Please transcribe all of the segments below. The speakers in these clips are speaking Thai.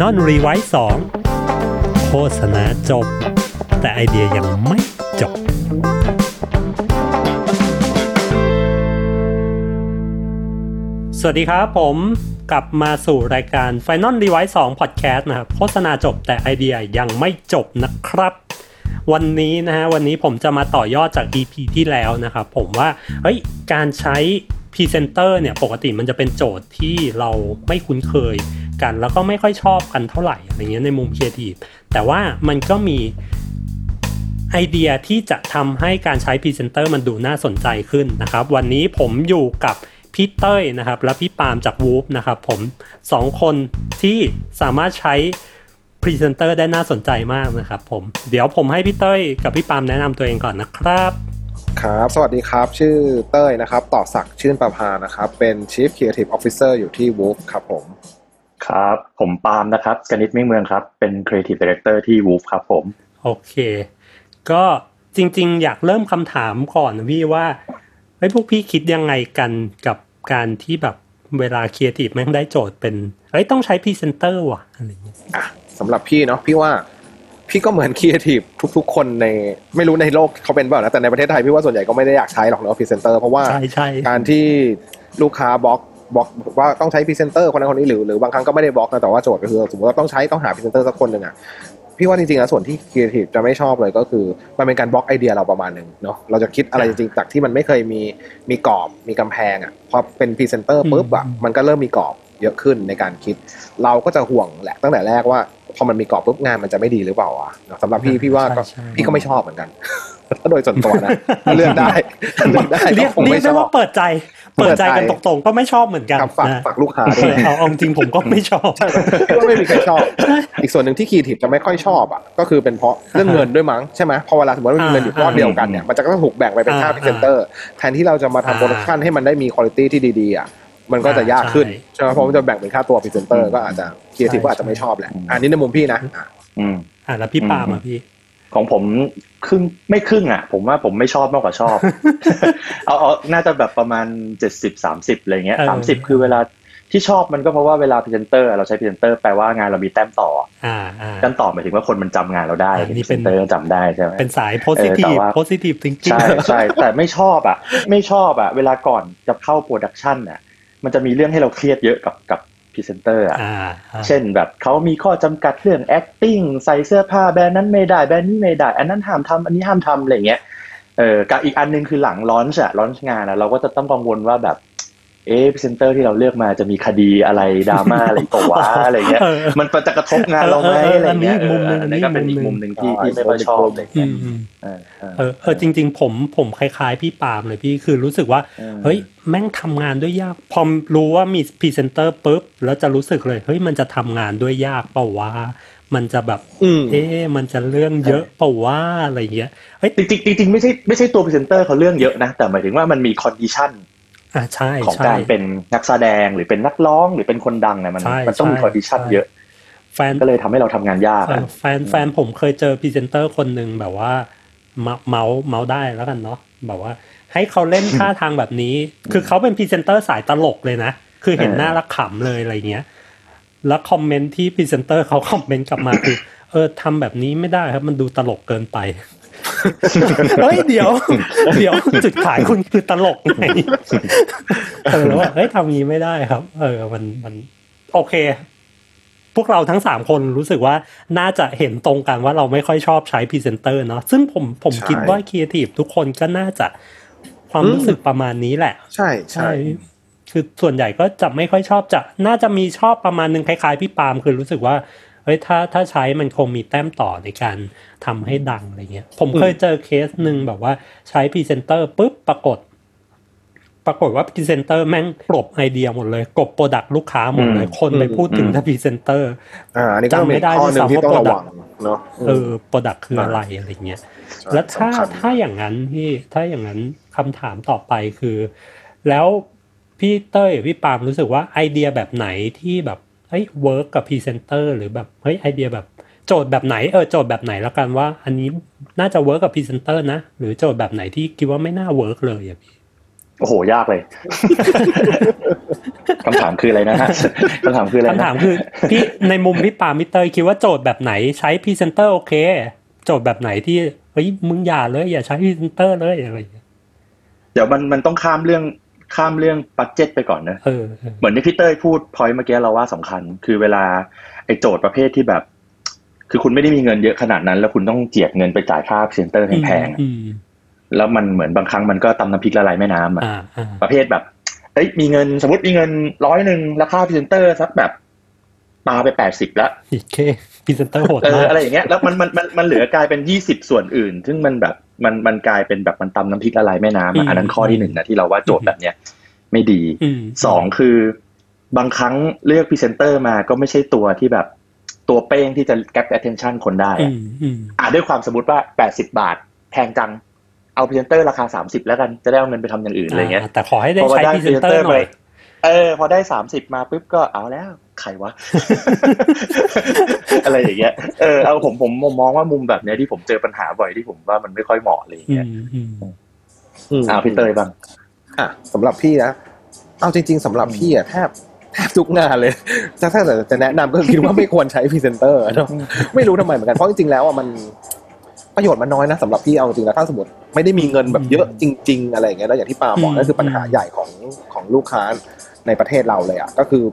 นอลรีไวซ์สองโฆษณาจบ แต่ไอเดียยังไม่จบสวัสดีครับผมกลับมาสู่รายการ Final r e v i s e 2 Podcast นะครับโฆษณาจบแต่ไอเดียยังไม่จบนะครับ วันนี้นะฮะวันนี้ผมจะมาต่อยอดจาก EP ที่แล้วนะครับผมว่าเฮ้ยการใช้ พรีเซนเตอร์เนี่ยปกติมันจะเป็นโจทย์ที่เราไม่คุ้นเคยกัน แล้วก็ไม่ค่อยชอบกันเท่าไหร่อะไรเงี้ยในมุมครีเอทีฟแต่ว่ามันก็มีไอเดียที่จะทำให้การใช้พรีเซนเตอร์มันดูน่าสนใจขึ้นนะครับ วันนี้ผมอยู่กับพี่เต้ยนะครับ และพี่ปาล์มจาก Wolf นะครับผมสองคนที่สามารถใช้พรีเซนเตอร์ได้น่าสนใจมากนะครับผมเดี๋ยวผมให้พี่เต้ยกับพี่ปาล์มแนะนำตัวเองก่อนนะครับ ครับ สวัสดีครับ ชื่อเต้ยนะครับ ต่อศักดิ์ชื่นประพานะครับ เป็น Chief Creative Officer อยู่ที่ Wolf ครับผม ครับ ผมปาล์มนะครับกนิษฐ์มิ่งเมืองครับ เป็น Creative Director ที่ Wolf ครับผม โอเค ก็จริง ๆ อยากเริ่มคำถามก่อนนะพี่ว่าไอ้ยพวกพี่คิดยังไงกันกับการที่แบบเวลาครีเอทีฟแม่งได้โจทย์เป็นเอ้ยต้องใช้พรีเซนเตอร์ว่ะอะไรอย่างเงี้ยอะสำหรับพี่เนาะพี่ว่า พี่ก็เหมือน Creative ทุก ๆ คนในไม่รู้ในโลกเขาเป็นเปล่านะแต่ในประเทศไทยพี่ว่าส่วนใหญ่ก็ไม่ได้อยากใช้หรอกเนาะพรีเซนเตอร์เพราะว่าใช่ใช่การที่ลูกค้าบล็อกบอกว่าต้องใช้พรีเซนเตอร์คนนั้นคนนี้หรือหรือบางครั้งก็ไม่ได้บล็อกนะแต่ว่าโจทย์ก็คือสมมติว่าต้องใช้ต้องหาพรีเซนเตอร์สักคนหนึ่งอะพี่ว่าจริงๆแล้วส่วนที่ครีเอทีฟจะไม่ชอบเลยก็คือมันเป็นการบล็อกไอเดียเราประมาณหนึ่งเนาะเราจะคิดอะไรจริงๆจากที่มันไม่เคยมีมีกรอบมีกำแพงอะพอเป็นพรีเซนเตอร์ปุ๊บอะมันก็เริ่มมีกรอบเยอะขึ้นในการคิด เราก็จะห่วงแหละตั้งแต่แรกว่า พอมันมีกรอบปุ๊บงานมันจะไม่ดีหรือเปล่าอะเนาะสำหรับพี่พี่ว่าก็ใช่พี่ก็ไม่ชอบเหมือนกันถ้าโดยส่วนตัวนะถ้าเลือกได้ถ้าเลือกได้เรียก็กคงเรียไม่กชได้อบว่าเปิดใจ เปิดใจกันตรงๆก็ไม่ชอบเหมือนกันครับฝากนะฝากลูกค้าด้วยเออเอาเอาจริงผมก็ไม่ชอบพี่ว่าไม่มีใครชอบ อีกส่วนหนึ่งที่ครีเอทีฟจะไม่ค่อยชอบอะก็คือเป็นเพราะเรื่องเงินด้วยมั้งใช่ไหมพอเวลาสมมติว่ามีเงินอยู่ก้อนเดียวกันเนี่ยมันจะต้องถูกแบ่งไปเป็นค่าอ่าพรีเซนเตอร์แทนที่เราจะมาอ่าทำโปรดักชันให้มันได้มีคุณภาพที่ดีๆอะ มันก็จะยากขึ้นใช่ใช่ไหมเพราะมันจะแบ่งเป็นค่าตัวพรีเซนเตอร์ก็อาจจะครีเอทีฟใช่ก็อาจจะไม่ชอบแหละอันนี้ในมุมพี่นะอะอืมอะแล้วพี่ปาล์มอะพี่ ของผมครึ่งไม่ครึ่งอะ ผมว่าผมไม่ชอบมากกว่าชอบ เอาเอาน่าจะแบบประมาณเจ็ดสิบสามสิบอะไรเงี้ยเออสามสิบคือเวลาที่ชอบมันก็เพราะว่าเวลาพรีเซนเตอร์เราใช้พรีเซนเตอร์แปลว่างานเรามีแต้มต่ออ่าอ่าแต้มต่อหมายถึงว่าคนมันจำงานเราได้อ่านี่เป็นพรีเซนเตอร์จำได้ใช่ไหมเป็นสายโพซิทีฟเออแต่ว่าโพซิทีฟจริงใช่ใช่แต่ไม่ชอบอะ ไม่ชอบอะ เวลาก่อนจะเข้าโปรดักชันอะ มันจะมีเรื่องให้เราเครียดเยอะกับกับพรีเซนเตอร์อะอ่าอ่าเช่นแบบเขามีข้อจำกัดเรื่อง acting ใส่เสื้อผ้าแบรนด์นั้นไม่ได้แบรนด์นี้ไม่ได้ อันนั้นห้ามทำอันนี้ห้ามทำอะไรเงี้ยเออกับอีกอันหนึงคือหลัง launch อะ launch งานอะเราก็จะต้องกังวลว่าแบบ เอ๊ะพรีเซนเตอร์ที่เราเลือกมาจะมีคดีอะไรดราม่าอะไรตัววะอะไรเงี้ยเออมันจะกระทบงานเราไหมเออเอออะไรเงี้ยอันนี้อีกมุมหนึ่งเอออันนี้ก็เป็นอันนี้อีกอีกมุมุมมหหนึ่นึ่งงที่ที่ไม่ค่อยชอบอะไรอืเงี้ยมอืมเออเออเออเออจริง ๆ ผมผมคล้ายๆ พี่ปาล์มเลยพี่คือรู้สึกว่าเฮ้ยแม่งทำงานด้วยยาก พอรู้ว่ามีพรีเซนเตอร์ปุ๊บแล้วจะรู้สึกเลยเฮ้ยมันจะทำงานด้วยยากเปล่าวะมันจะแบบอืมเอ๊ะมันจะเรื่องเยอะเปล่าวะอะไรเงี้ยเฮ้ยจริงๆจริงๆไม่ใช่ไม่ใช่ตัวพรีเซนเตอร์เขาเรื่องเยอะนะแต่หมายถึงว่ามันมี condition อะใช่ของใช่การเป็นนักแสดงหรือเป็นนักร้องหรือเป็นคนดังเนี่ยมันใช่มันต้องมีใช่ condition ใช่เยอะ แฟนก็เลยทำให้เราทำงานยากเออะอแฟนแฟนผมเคยเจอพรีเซนเตอร์คนหนึ่งแบบว่าเมาเมาเมาได้แล้วกันเนาะแบบว่า ให้เขาเล่นท่าทางแบบนี้ คือเขาเป็นพรีเซนเตอร์สายตลกเลยนะ คือเห็นหน้าและขำเลยอะไรเงี้ย แล้วคอมเมนต์ที่พรีเซนเตอร์เขาคอมเมนต์กลับมาคือเออทำแบบนี้ไม่ได้ครับมันดูตลกเกินไป เฮ้ยเดี๋ยว เดี๋ยวจุดขายคุณคือตลกไงเออแล้วว่าเฮ้ยทำงี้ไม่ได้ครับ เออมันมัน โอเค พวกเราทั้งสามคนรู้สึกว่าน่าจะเห็นตรงกันว่าเราไม่ค่อยชอบใช้พรีเซนเตอร์เนาะซึ่งผมผมใช่คิดว่าครีเอทีฟทุกคนก็น่าจะความรู้สึกประมาณนี้แหละ ใช่ใช่คืคือส่วนใหญ่ก็จะไม่ค่อยชอบจะ น่าจะมีชอบประมาณหนึงคล้ายๆพี่ปาล์มคือรู้สึกว่า เฮ้ยถ้าถ้าใช้มันคงมีแต้มต่อในการทำให้ดังอะไรเงี้ย ผมเคยเจอเคสหนึ่งแบบว่าใช้พรีเซนเตอร์ปุ๊บปรากฏ ปรากฏว่าพรีเซนเตอร์แม่งกลบไอเดียหมดเลยกลบ product ลูกค้าหมดเลยอืมคนไปพูดถึงอืมถ้าพรีเซนเตอร์จำไม่ได้อ่าอันนี้ก็เป็นข้อหนึ่งที่ต้องระวังเนาะเออ product คืออะไรอะไรเงี้ยใช่แล้วถ้าสำคัญถ้าอย่างนั้นพี่ถ้าอย่างนั้นคำถามต่อไปคือ แล้วพี่เต้ยกับพี่ปาล์มรู้สึกว่าไอเดียแบบไหนที่แบบ เฮ้ย work กับพรีเซนเตอร์หรือแบบเฮ้ยไอเดียแบบโจทย์แบบไหนเออโจทย์แบบไหนแล้วกันว่า อันนี้น่าจะ work กับพรีเซนเตอร์นะ หรือโจทย์แบบไหนที่คิดว่าไม่น่า work เลยอะพี่โอ้โห ยากเลย คำถามคืออะไรนะฮะคำถามคืออะไรนะคำถามคือพี่ในมุมพี่ปาล์มพี่เต้ยคิดว่าโจทย์แบบไหนใช้พรีเซนเตอร์โอเค โจทย์แบบไหนที่เฮ้ยมึงอย่าเลย อย่าใช้พรีเซนเตอร์เลยอะไรอย่างเงี้ยเดี๋ยวมันมันต้องข้ามเรื่อง ข้ามเรื่อง budget ไปก่อนนะเออเออเหมือนที่พี่เต้ยพูดพอยเมื่อกี้เราว่าสำคัญ คือเวลาไอ้โจทย์ประเภทที่แบบ คือคุณไม่ได้มีเงินเยอะขนาดนั้น แล้วคุณต้องเจียดเงินไปจ่ายค่าพรีเซนเตอร์แพงๆอะอืมแล้วมันเหมือนบางครั้งมันก็ตำน้ำพริกละลายแม่น้ำอะอ่าอ่าประเภทแบบ เอ้ยมีเงินสมมติมีเงินร้อยหนึ่งแล้วค่าพรีเซนเตอร์สักแบบปาไปแปดสิบแล้วอีกเคพรีเซนเตอร์โหดเอมาอกอะไรอย่างเงี้ยแล้วมันมันมันมันเหลือกลายเป็นยี่สิบส่วนอื่น ซึ่งมันแบบ มันมันกลายเป็นแบบมันตำน้ำพริกละลายแม่น้ำอือะมอันนั้นข้อที่หนึ่งนะที่เราว่าโจทย์แบบเนี้ยไม่ดีอืมสองคือบางครั้งเลือกพรีเซนเตอร์มาก็ไม่ใช่ตัวที่แบบตัวเป้งที่จะ get attention คนได้อือะมอืมอ่าด้วยความสมมติว่าแปดสิบาทแพงจังเอาพรีเซนเตอร์ราคาสามสิบแล้วกันจะได้เอาเงินไปทำอย่างอื่นอะไรเงี้ยแต่ขอให้ได้พอใช้ได้พรีเซนเตอร์หน่อย เออ พอได้สามสิบมาปุ๊บก็เอาแล้วใครวะ อะไรอย่างเงี้ยเออเอาผมผมมองว่ามุมแบบเนี้ยที่ผมเจอปัญหาบ่อยที่ผมว่ามันไม่ค่อยเหมาะอะไรอย่างอืเงี้ยมอืมอืมอ่าพี่เตยบ้างอะสำหรับพี่นะเอาจริง ๆสำหรับพี่อะแทบแทบทุกงานเลย ถ้าถ้าแต่จะแนะนำก็คิดว่าไม่ควรใช้พรีเซนเตอร์เนอะไม่รู้ทำไมเหมือนกัน เพราะจริงๆแล้วอะมันประโยชน์มันน้อยนะสำหรับพี่เอาจริงแล้วถ้าสมมติไม่ได้มีเงินแบบเยอะจริง ๆ อะไรอย่างเงี้ยแล้วอย่างที่ปาล์มบอกนั่นคือปัญหาใหญ่ของของลูกค้า ในประเทศเราเลยอะก็คือ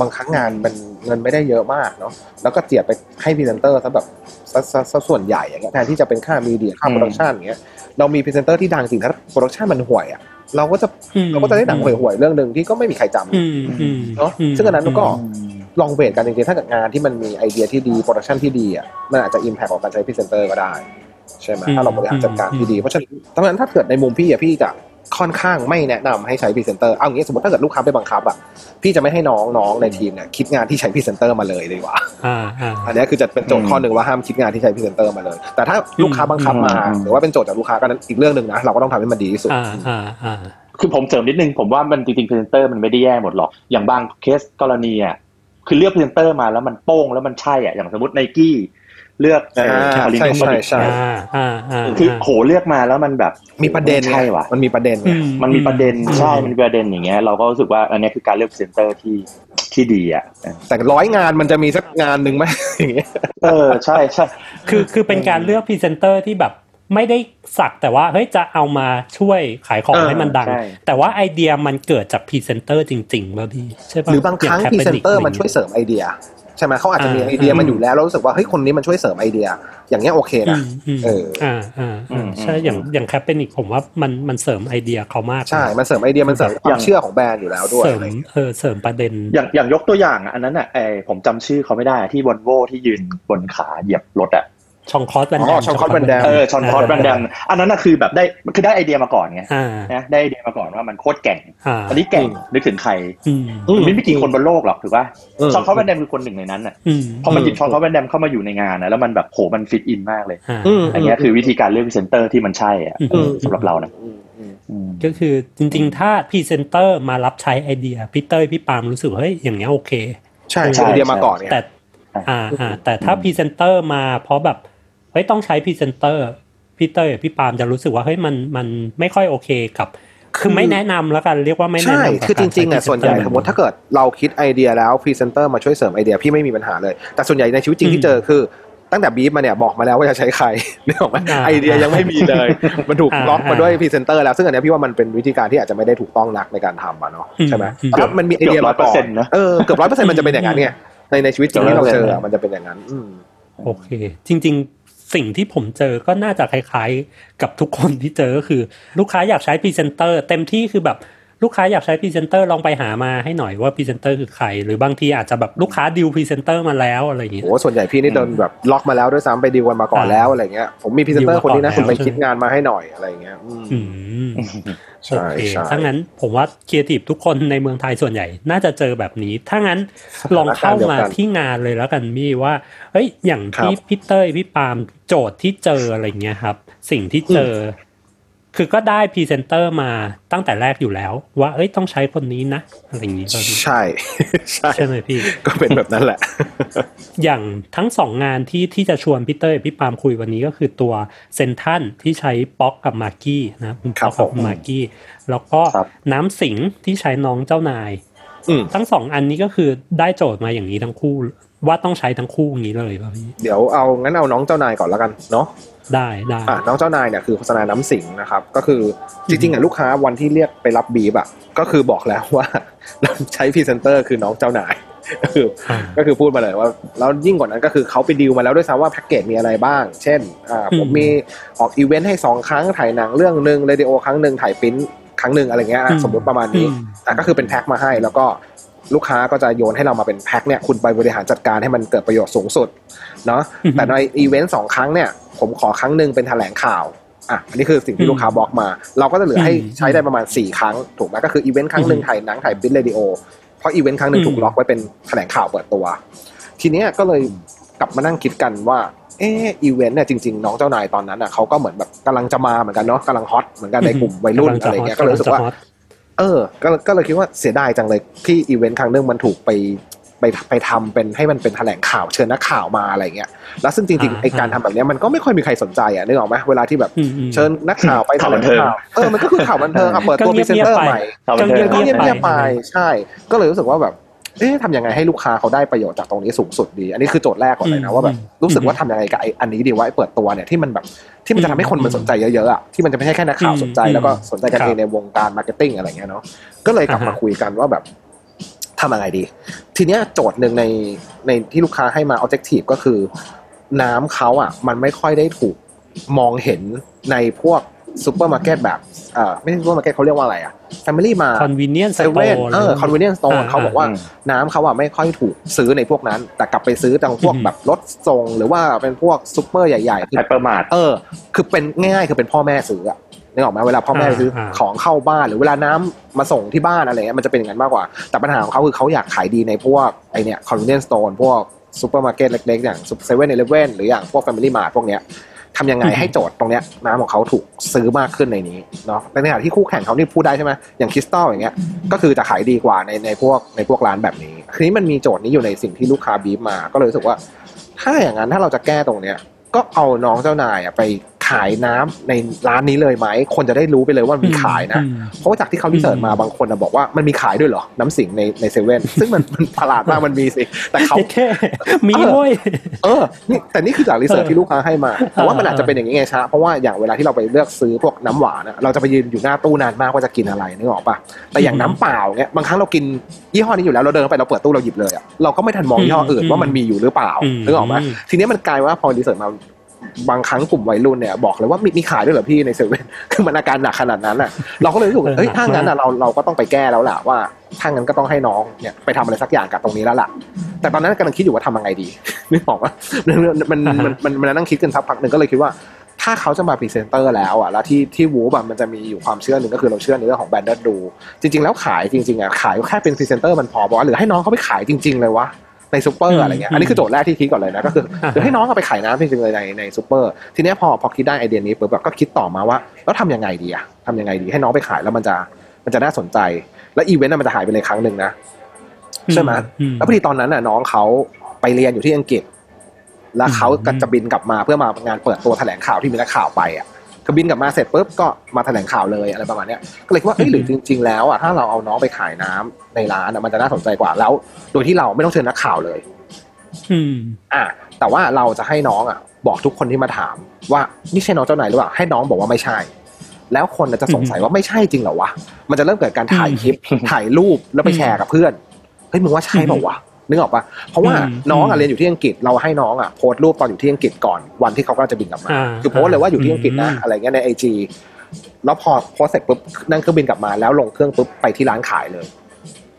บางครั้งงานมันเงินไม่ได้เยอะมากเนาะแล้วก็เจียดไปให้พรีเซนเตอร์ซะแบบซะซะซะส่วนใหญ่อย่างเงี้ยแทนที่จะเป็นค่า media ค่าอืม production อย่างเงี้ยเรามีพรีเซนเตอร์ที่ดังจริงถ้า production มันห่วยอะเราก็จะอืมเราก็จะได้หนังห่วยๆเรื่องหนึ่งที่ก็ไม่มีใครจำอืมอืมเนาะซึ่งอันนั้นก็ลอง weight กันจริงๆถ้าเกิดงานที่มันมีไอเดียที่ดี production ที่ดีอะมันอาจจะ impact ของการใช้พรีเซนเตอร์ก็ได้ ใช่ไหมถ้าเราบริหารจัดการที่ดี เพราะฉะนั้นดังนั้นถ้าเกิดในมุมพี่อะพี่จะ ค่อนข้างไม่แนะนำให้ใช้พรีเซนเตอร์เอาอย่างนี้สมมติถ้าเกิดลูกค้าไปบังคับอะพี่จะไม่ให้น้องน้องในทีมเนี่ยคิดงานที่ใช้พรีเซนเตอร์มาเลยดีกว่าอ่าอ่าอันนี้คือจะเป็นโจทย์ข้อหนึ่งว่าห้ามคิดงานที่ใช้พรีเซนเตอร์มาเลย แต่ถ้าลูกค้าบังคับมาอืมหรือว่าเป็นโจทย์จากลูกค้าก็นั้นอีกเรื่องหนึ่งนะเราก็ต้องทำให้มันดีที่สุดอ่าอ่าอ่าคือผมเสริมนิดนึงผมว่ามันจริงๆพรีเซนเตอร์มันไม่ได้แย่หมดหรอกอย่างบางเคสกรณีอะคือเลือกพรีเซนเตอร์มาแล้วมันโป้งแล้วมันใช่อะอย่างสมมติไนกี้ เลือกอ่า Colin ใช่ Colin ใช่ใช่อ่าอ่าอ่าคือโหเลือกมาแล้วมันแบบมีประเด็นไงใช่ว่ะมันมีประเด็นไงอืมันมีประเด็นอืมใช่มันมีประเด็นอย่างเงี้ยเราก็รู้สึกว่าอันเนี้ยคือการเลือกพรีเซนเตอร์ที่ที่ดีอะแต่ร้อยงานมันจะมีสักงานหนึ่งไหมอย่างเงี้ยเออใช่ใช่คือคือเป็นการเลือกพรีเซนเตอร์ที่แบบไม่ได้สักแต่ว่าเฮ้ยจะเอามาช่วยขายของเออให้มันดังใช่แต่ว่าไอเดียมันเกิดจากพรีเซนเตอร์จริงๆแล้วดีใช่ปะหรือบางครั้งย่พรีเซนเตอร์ Kaepernick มันช่วยเสริมไอเดีย ใช่ไหมเขาอาจจะมีอ่าไอเดียมันอยู่แล้วแล้วรู้สึกว่าเฮ้ยคนนี้มันช่วยเสริมไอเดีย อย่างเงี้ยโอเคอืนะมอืมเอออ่าอ่าอ่าใช่อย่างอย่าง Kaepernick ผมว่ามันมันเสริมไอเดียเขามากใช่มันเสริมไอเดียมันเสริมความเชื่อของแบรนด์อยู่แล้วด้วยเสริมอะไรอย่างเงี้ยเออเสริมประเด็น อย่างอย่างยกตัวอย่างอะอันนั้นอะไอผมจำชื่อเขาไม่ได้อะที่วอลโวที่ยืนบนขาเหยียบรถอะ Jean-Claude Van Damme อ๋อ Jean-Claude Van Damme เออ Jean-Claude Van Dammeอันนั้นน่ะคือแบบได้คือได้ไอเดียมาก่อนไงอ่านะได้ไอเดียมาก่อนว่ามันโคตรเก่งอ่าอันนี้เก่งนึกถึงใครอืมอืมมันไม่กี่คนบนโลกหรอกถือว่าอืม Jean-Claude Van Damme คือคนหนึ่งในนั้นอะอืมพอมันหยิบช Jean-Claude Van Damme เข้ามาอยู่ในงานนะแล้วมันแบบโหมัน fit in มากเลยอ่าอืมอันเนี้ยคือวิธีการเลือกพรีเซนเตอร์ที่มันใช่อะอืมสำหรับเรานะอืมอืมอืมก็คือจริง ๆ ถ้าพรีเซนเตอร์มารับใช้ไอเดียพี่เต้ยพี่ปาล์มรู้สึกว่าเฮ้ยอย่างเงี้ยโอเค ใช่ใช่ใช่ไอเดียมาก่อนเนี่ยแต่อ่าอ่าแต่ถ้าพรีเซนเตอร์มาเพราะแบบ เฮ้ยต้องใช้พรีเซนเตอร์พี่เต้ยกับพี่ปาล์มจะรู้สึกว่าเฮ้ยมันมันไม่ค่อยโอเคกับ คือไม่แนะนำแล้วกันเรียกว่าไม่แนะใช่นำกับคือจริงๆอะกาส่วนใหญ่พรีเซสเตมมติถ้าเกิดเราคิดไอเดียแล้วพรีเซนเตอร์มาช่วยเสริมไอเดียพี่ไม่มีปัญหาเลย แต่ส่วนใหญ่ในชีวิตจริงที่เจอคือตั้งแต่บีฟมาเนี่ยบอกมาแล้วว่าจะใช้ใครนึกออกไหมไอเดียยังไม่มีเลย มันถูกล็อกมาด้วยพรีเซนเตอร์แล้วซึ่งอันเนี้ยพี่ว่ามันเป็นวิธีการที่อาจจะไม่ได้ถูกต้องนักในการทำอะเนาะใช่ไหมถ้ามันมีไอเดียมาก่อนเกือบ100%นะเออเกือบร้อยเปอร์เซ็นต์มันจะเป็นอย่างนั้นไงในในชีวิตจริงที่เราเจออะมันจะเป็นอย่างนั้นอืมโอเค จริง ๆ สิ่งที่ผมเจอก็น่าจะคล้ายๆ กับทุกคนที่เจอก็คือ ลูกค้าอยากใช้พรีเซนเตอร์เต็มที่คือแบบ ลูกค้าอยากใช้พรีเซนเตอร์ลองไปหามาให้หน่อยว่าพรีเซนเตอร์คือใคร หรือบางทีอาจจะแบบลูกค้าดิวพรีเซนเตอร์มาแล้วอะไรอย่างเงี้ยโอ้ส่วนใหญ่พี่นี่โดนแบบล็อกมาแล้วด้วยซ้ำไปดีลกันมาก่อนแล้วอะไรเงี้ยผมมีพรีเซนเตอร์คนนี้นะดีคุลณมาก่อนไปคิดงานมาให้หน่อยอะไรเงี้ยอืมอืมใช่โอเคใช่ถ้างั้นผมว่าครีเอทีฟทุกคนในเมืองไทยส่วนใหญ่น่าจะเจอแบบนี้ ถ้างั้นลองเข้ามาที่งานเลยแล้วกันมี่ว่าเฮ้ยอย่างที่พี่เต้ยพี่ปาล์มโจทย์ที่เจออะไรเงี้ยครับ สิ่งที่เจออ คือก็ได้พรีเซนเตอร์มาตั้งแต่แรกอยู่แล้ว ว่าเอ้ยต้องใช้คนนี้นะอะไรอย่างงี้ป่ะพี่ใช่ใช่ใช่ไหมพี่ ก็เป็นแบบนั้นแหละ อย่างทั้งสองงานที่ที่จะชวนพี่เต้ยพี่ปาล์มคุยวันนี้ก็คือตัวเซนทันที่ใช้ป๊อกกับมาร์กี้นะครับคุณป๊อกครักับมาร์กี้แล้วก็ครับน้ำสิงห์ที่ใช้น้องเจ้านายอืมทั้งสองอันนี้ก็คือได้โจทย์มาอย่างนี้ทั้งคู่ ว่าต้องใช้ทั้งคู่อย่างนี้เลยป่ะพี่เดี๋ยวเอางั้นเอาน้องเจ้านายก่อนแล้วกันเนาะได้ได้อะน้องเจ้านายเนี่ยคือโฆษณาน้ำสิงห์นะครับ ก็คือจริงๆอะลูกค้าวันที่เรียกไปรับบีบอะก็คือบอกแล้วว่าใช้พรีเซนเตอร์คือน้องเจ้านายก็คืออ่าก็คือพูดมาเลยว่าแล้วยิ่งกว่านั้นก็คือเขาไปดีลมาแล้วด้วยซ้ำว่าแพ็กเกจมีอะไรบ้าง เช่นอ่าผมอืมมีออกอีเวนต์ให้สองครั้งถ่ายหนังเรื่องหนึ่งเรดิโอครั้งหนึ่งถ่ายปริ้นครั้งหนึ่งอะไรเงี้ยอะสมมติประมาณนี้อืมอะก็คือเป็นแพ็คมาให้แล้วก็ ลูกค้าก็จะโยนให้เรามาเป็นแพ็คเนี่ยคุณไปบริหารจัดการให้มันเกิดประโยชน์สูงสุดเนาะอือฮึแต่ในอีเวนต์สองครั้งเนี่ยผมขอครั้งหนึ่งเป็นแถลงข่าวอะอันนี้คือสิ่งอืที่มลูกค้าบล็อกมา เราก็จะเหลือให้อืมใช้ได้ประมาณ 4 ครั้ง ถูกไหมก็คืออีเวนต์ครั้งหนึ่งอืมถ่ายหนังถ่าย print radioเพราะอีเวนต์ครั้งหนึ่งอืมถูกล็อกไว้เป็นแถลงข่าวเปิดตัว ทีเนี้ยก็เลยกลับมานั่งคิดกันว่าเอออีเวนต์เนี่ยจริงๆ น้องเจ้านายตอนนั้นอะเขาก็เหมือนแบบกำลังจะมาเหมือนกันเนาะกำลังฮอตเหมือนกันในกลุ่มวัยรุ่นอะไรเงี้ยก็เลยรู้สึกว่าำงจะฮอต เออ ก็ก็เลยคิดว่าเสียดายจังเลยที่อีเวนต์ครั้งหนึงมันถูกไปไปไปทำเป็นให้มันเป็นแถลงข่าวเชิญนักข่าวมาอะไรเงี้ย แล้วซึ่งจริงอ่าๆไอการทำแบบเนี้ยมันก็ไม่ค่อยมีใครสนใจอะนึกออกไหมเวลาที่แบบอืมอืมเชิญนักข่าวไปข่าวบันเทิงแถลข่เออมันก็คือข่าวบันเทิงอะเปิดตัวก็พเงีรียบเซนเตอร์ๆไปใหม่ข่าวก็บันเทิงก็เงีเงียยบบๆเงียบๆไปไปใช่ ก็เลยรู้สึกว่าแบบ เอ๊ะทำยังไงให้ลูกค้าเขาได้ประโยชน์จากตรงนี้สูงสุดดี อันนี้คือโจทย์แรกก่อนเลยนะว่าแบบรู้สึกว่าทำยังไงกับไออันนี้ดีว่าไอเปิดตัวเนี่ยที่มันแบบที่มันจะทำให้คนมันสนใจเยอะๆอะที่มันจะไม่ใช่แค่นักข่าวสนใจแล้วก็สนใจกันเองในวงการ marketing อะไรเงี้ยเนาะก็เลยกลับมาคุยกันว่าแบบทำยังไงดี ทีเนี้ยโจทย์หนึ่งในในที่ลูกค้าให้มา objective ก็คือ น้ำเขาอะ มันไม่ค่อยได้ถูกมองเห็นในพวก ซูเปอร์มาร์เก็ตแบบเอ่อไม่ใช่ซูเปอร์มาร์เก็ตเขาเรียกว่าอะไรอะ แฟมิลี่มาร์ท convenience เซเว่น store เออ convenience store อ่าเขาบอกว่าอืมน้ำเขาอะไม่ค่อยถูกซื้อในพวกนั้น แต่กลับไปซื้อตรงพวกอืมแบบรถส่งหรือว่าเป็นพวกซูเปอร์ใหญ่ๆคือ hypermart เออ คือเป็นง่ายๆคือเป็นพ่อแม่ซื้ออะนึกออกไหมเวลาพ่อแม่อ่าซื้ออ่าของเข้าบ้านหรือเวลาน้ำมาส่งที่บ้านอะไรเงี้ยมันจะเป็นอย่างนั้นมากกว่า แต่ปัญหาของเขาคือเขาอยากขายดีในพวกไอเนี่ย convenience store พวกซูเปอร์มาร์เก็ตเล็กๆอย่างเซเว่นเอเลเว่นหรืออย่างพวกแฟมิลี่มาร์ทพวกเนี้ย ทำยังไงอืมให้โจทย์ตรงเนี้ยน้ำของเขาถูกซื้อมากขึ้นในนี้เนาะในขณะที่คู่แข่งเขานี่พูดได้ใช่ไหมอย่างคริสตัลอย่างเงี้ยก็คือจะขายดีกว่าในในพวกในพวกร้านแบบนี้ทีนี้มันมีโจทย์นี้อยู่ในสิ่งที่ลูกค้าบีบมา ก็เลยรู้สึกว่า ถ้าอย่างนั้นถ้าเราจะแก้ตรงเนี้ยก็เอาน้องเจ้านายอะไปขายน้ำในร้านนี้เลยไหม คนจะได้รู้ไปเลยว่ามีขายนะอืมเพราะว่าจากที่เขา research มาบางคนอะบอกว่ามันมีขายด้วยเหรอ น้ำสิงห์ในในเซเว่นซึ่งมันมันประหลาดมากมันมีสิ แต่เขาแค่มีเว้ยเออนี่แต่นี่คือจาก research เออที่ลูกค้าให้มา แต่ว่ามันเอออาจจะเป็นอย่างนี้ไงชะเพราะว่าอย่างเวลาที่เราไปเลือกซื้อพวกน้ำหวานอะเราจะไปยืนอยู่หน้าตู้นานมากว่าจะกินอะไรนึกออกปะแต่อย่างน้ำเปล่าเงี้ยบางครั้งเรากินยี่ห้อนี้อยู่แล้วเราเดินไปเราเปิดตู้เราหยิบเลยอะเราก็ไม่ทันมองยี่ห้ออื่นว่ามันมีอยู่หรือเปล่าอืมนึกออกไหมทีนี้มันกลายว่าพอ research มา บางครั้งกลุ่มวัยรุ่นเนี่ยบอกเลยว่ามีมีขายด้วยเหรอพี่ในเซเว่นคือมันอาการหนักขนาดนั้นอะ เราก็เลยรู้สึกเอ้ยถ้างั้นอะเราเราก็ต้องไปแก้แล้วแหละว่าถ้างั้นก็ต้องให้น้องเนี่ยไปทำอะไรสักอย่างกับตรงนี้แล้วล่ะ แต่ตอนนั้นกำลังคิดอยู่ว่าทำยังไงดีนึกออกว่ามันมันมันมันนั่งคิดกันสักพักหนึ่งก็เลยคิดว่าถ้าเขาจะมาพรีเซนเตอร์แล้วอะแล้วที่ที่วูบมันจะมีอยู่ความเชื่อหนึ่งก็คือเราเชื่อในเรื่องของ brand do จริง ๆ แล้วขายจริงๆอะขายแค่เป็นพรีเซนเตอร์มันพอบอกหรือให้น้องเขาไปขายจริง ๆ เลยวะ ในซูเปอร์อะไรเงี้ยอันนี้คือโจทย์แรกที่คิดก่อนเลยนะก็คืออ่าฮะเดี๋ยวให้น้องเอาไปขายน้ำจริงๆเลยในในซูเปอร์ทีเนี้ยพอพอคิดได้ไอเดียนี้ปุ๊บแบบก็คิดต่อมาว่าแล้วทำยังไงดีอะทำยังไงดีให้น้องไปขายแล้วมันจะมันจะน่าสนใจ แล้วอีเวนต์น่ะมันจะหายไปเลยครั้งหนึ่งนะใช่ไหมอืแล้วพอดีตอนนั้นน่ะน้องเขาไปเรียนอยู่ที่อังกฤษ แล้วเขาก็จะบินกลับมาเพื่อมางานเปิดตัวแถลงข่าวที่มีนักข่าวไปอะ ก็บินกลับมาเสร็จปุ๊บก็มาแถลงข่าวเลยอะไรประมาณเนี้ยก็เลยคิดว่าเอ้ยหรือจริง ๆ แล้วอะถ้าเราเอาน้องไปขายน้ำในร้านอะมันจะน่าสนใจกว่าแล้ว โดยที่เราไม่ต้องเชิญนักข่าวเลย อืม อะแต่ว่าเราจะให้น้องอะ บอกทุกคนที่มาถาม ว่านี่ใช่น้องเจ้านายหรือเปล่าให้น้องบอกว่าไม่ใช่ แล้วคนน่ะจะสงสัยว่าไม่ใช่จริงเหรอวะมันจะเริ่มเกิดการถ่ายคลิปถ่ายรูปแล้วไปแชร์กับเพื่อนเฮ้ยมึงว่าใช่เปล่าวะ นึกออกปะเพราะว่าอืมน้องอะอืมเรียนอยู่ที่อังกฤษเราให้น้องอะโพสต์รูปตอนอยู่ที่อังกฤษก่อนวันที่เขากำลังจะบินกลับมาอ่าคือโพสต์เลยว่าอยู่ที่อังกฤษนะอืมอะไรเงี้ยในไอจีแล้วพอโพสต์เสร็จปุ๊บนั่งเครื่องบินกลับมาแล้วลงเครื่องปุ๊บไปที่ร้านขายเลย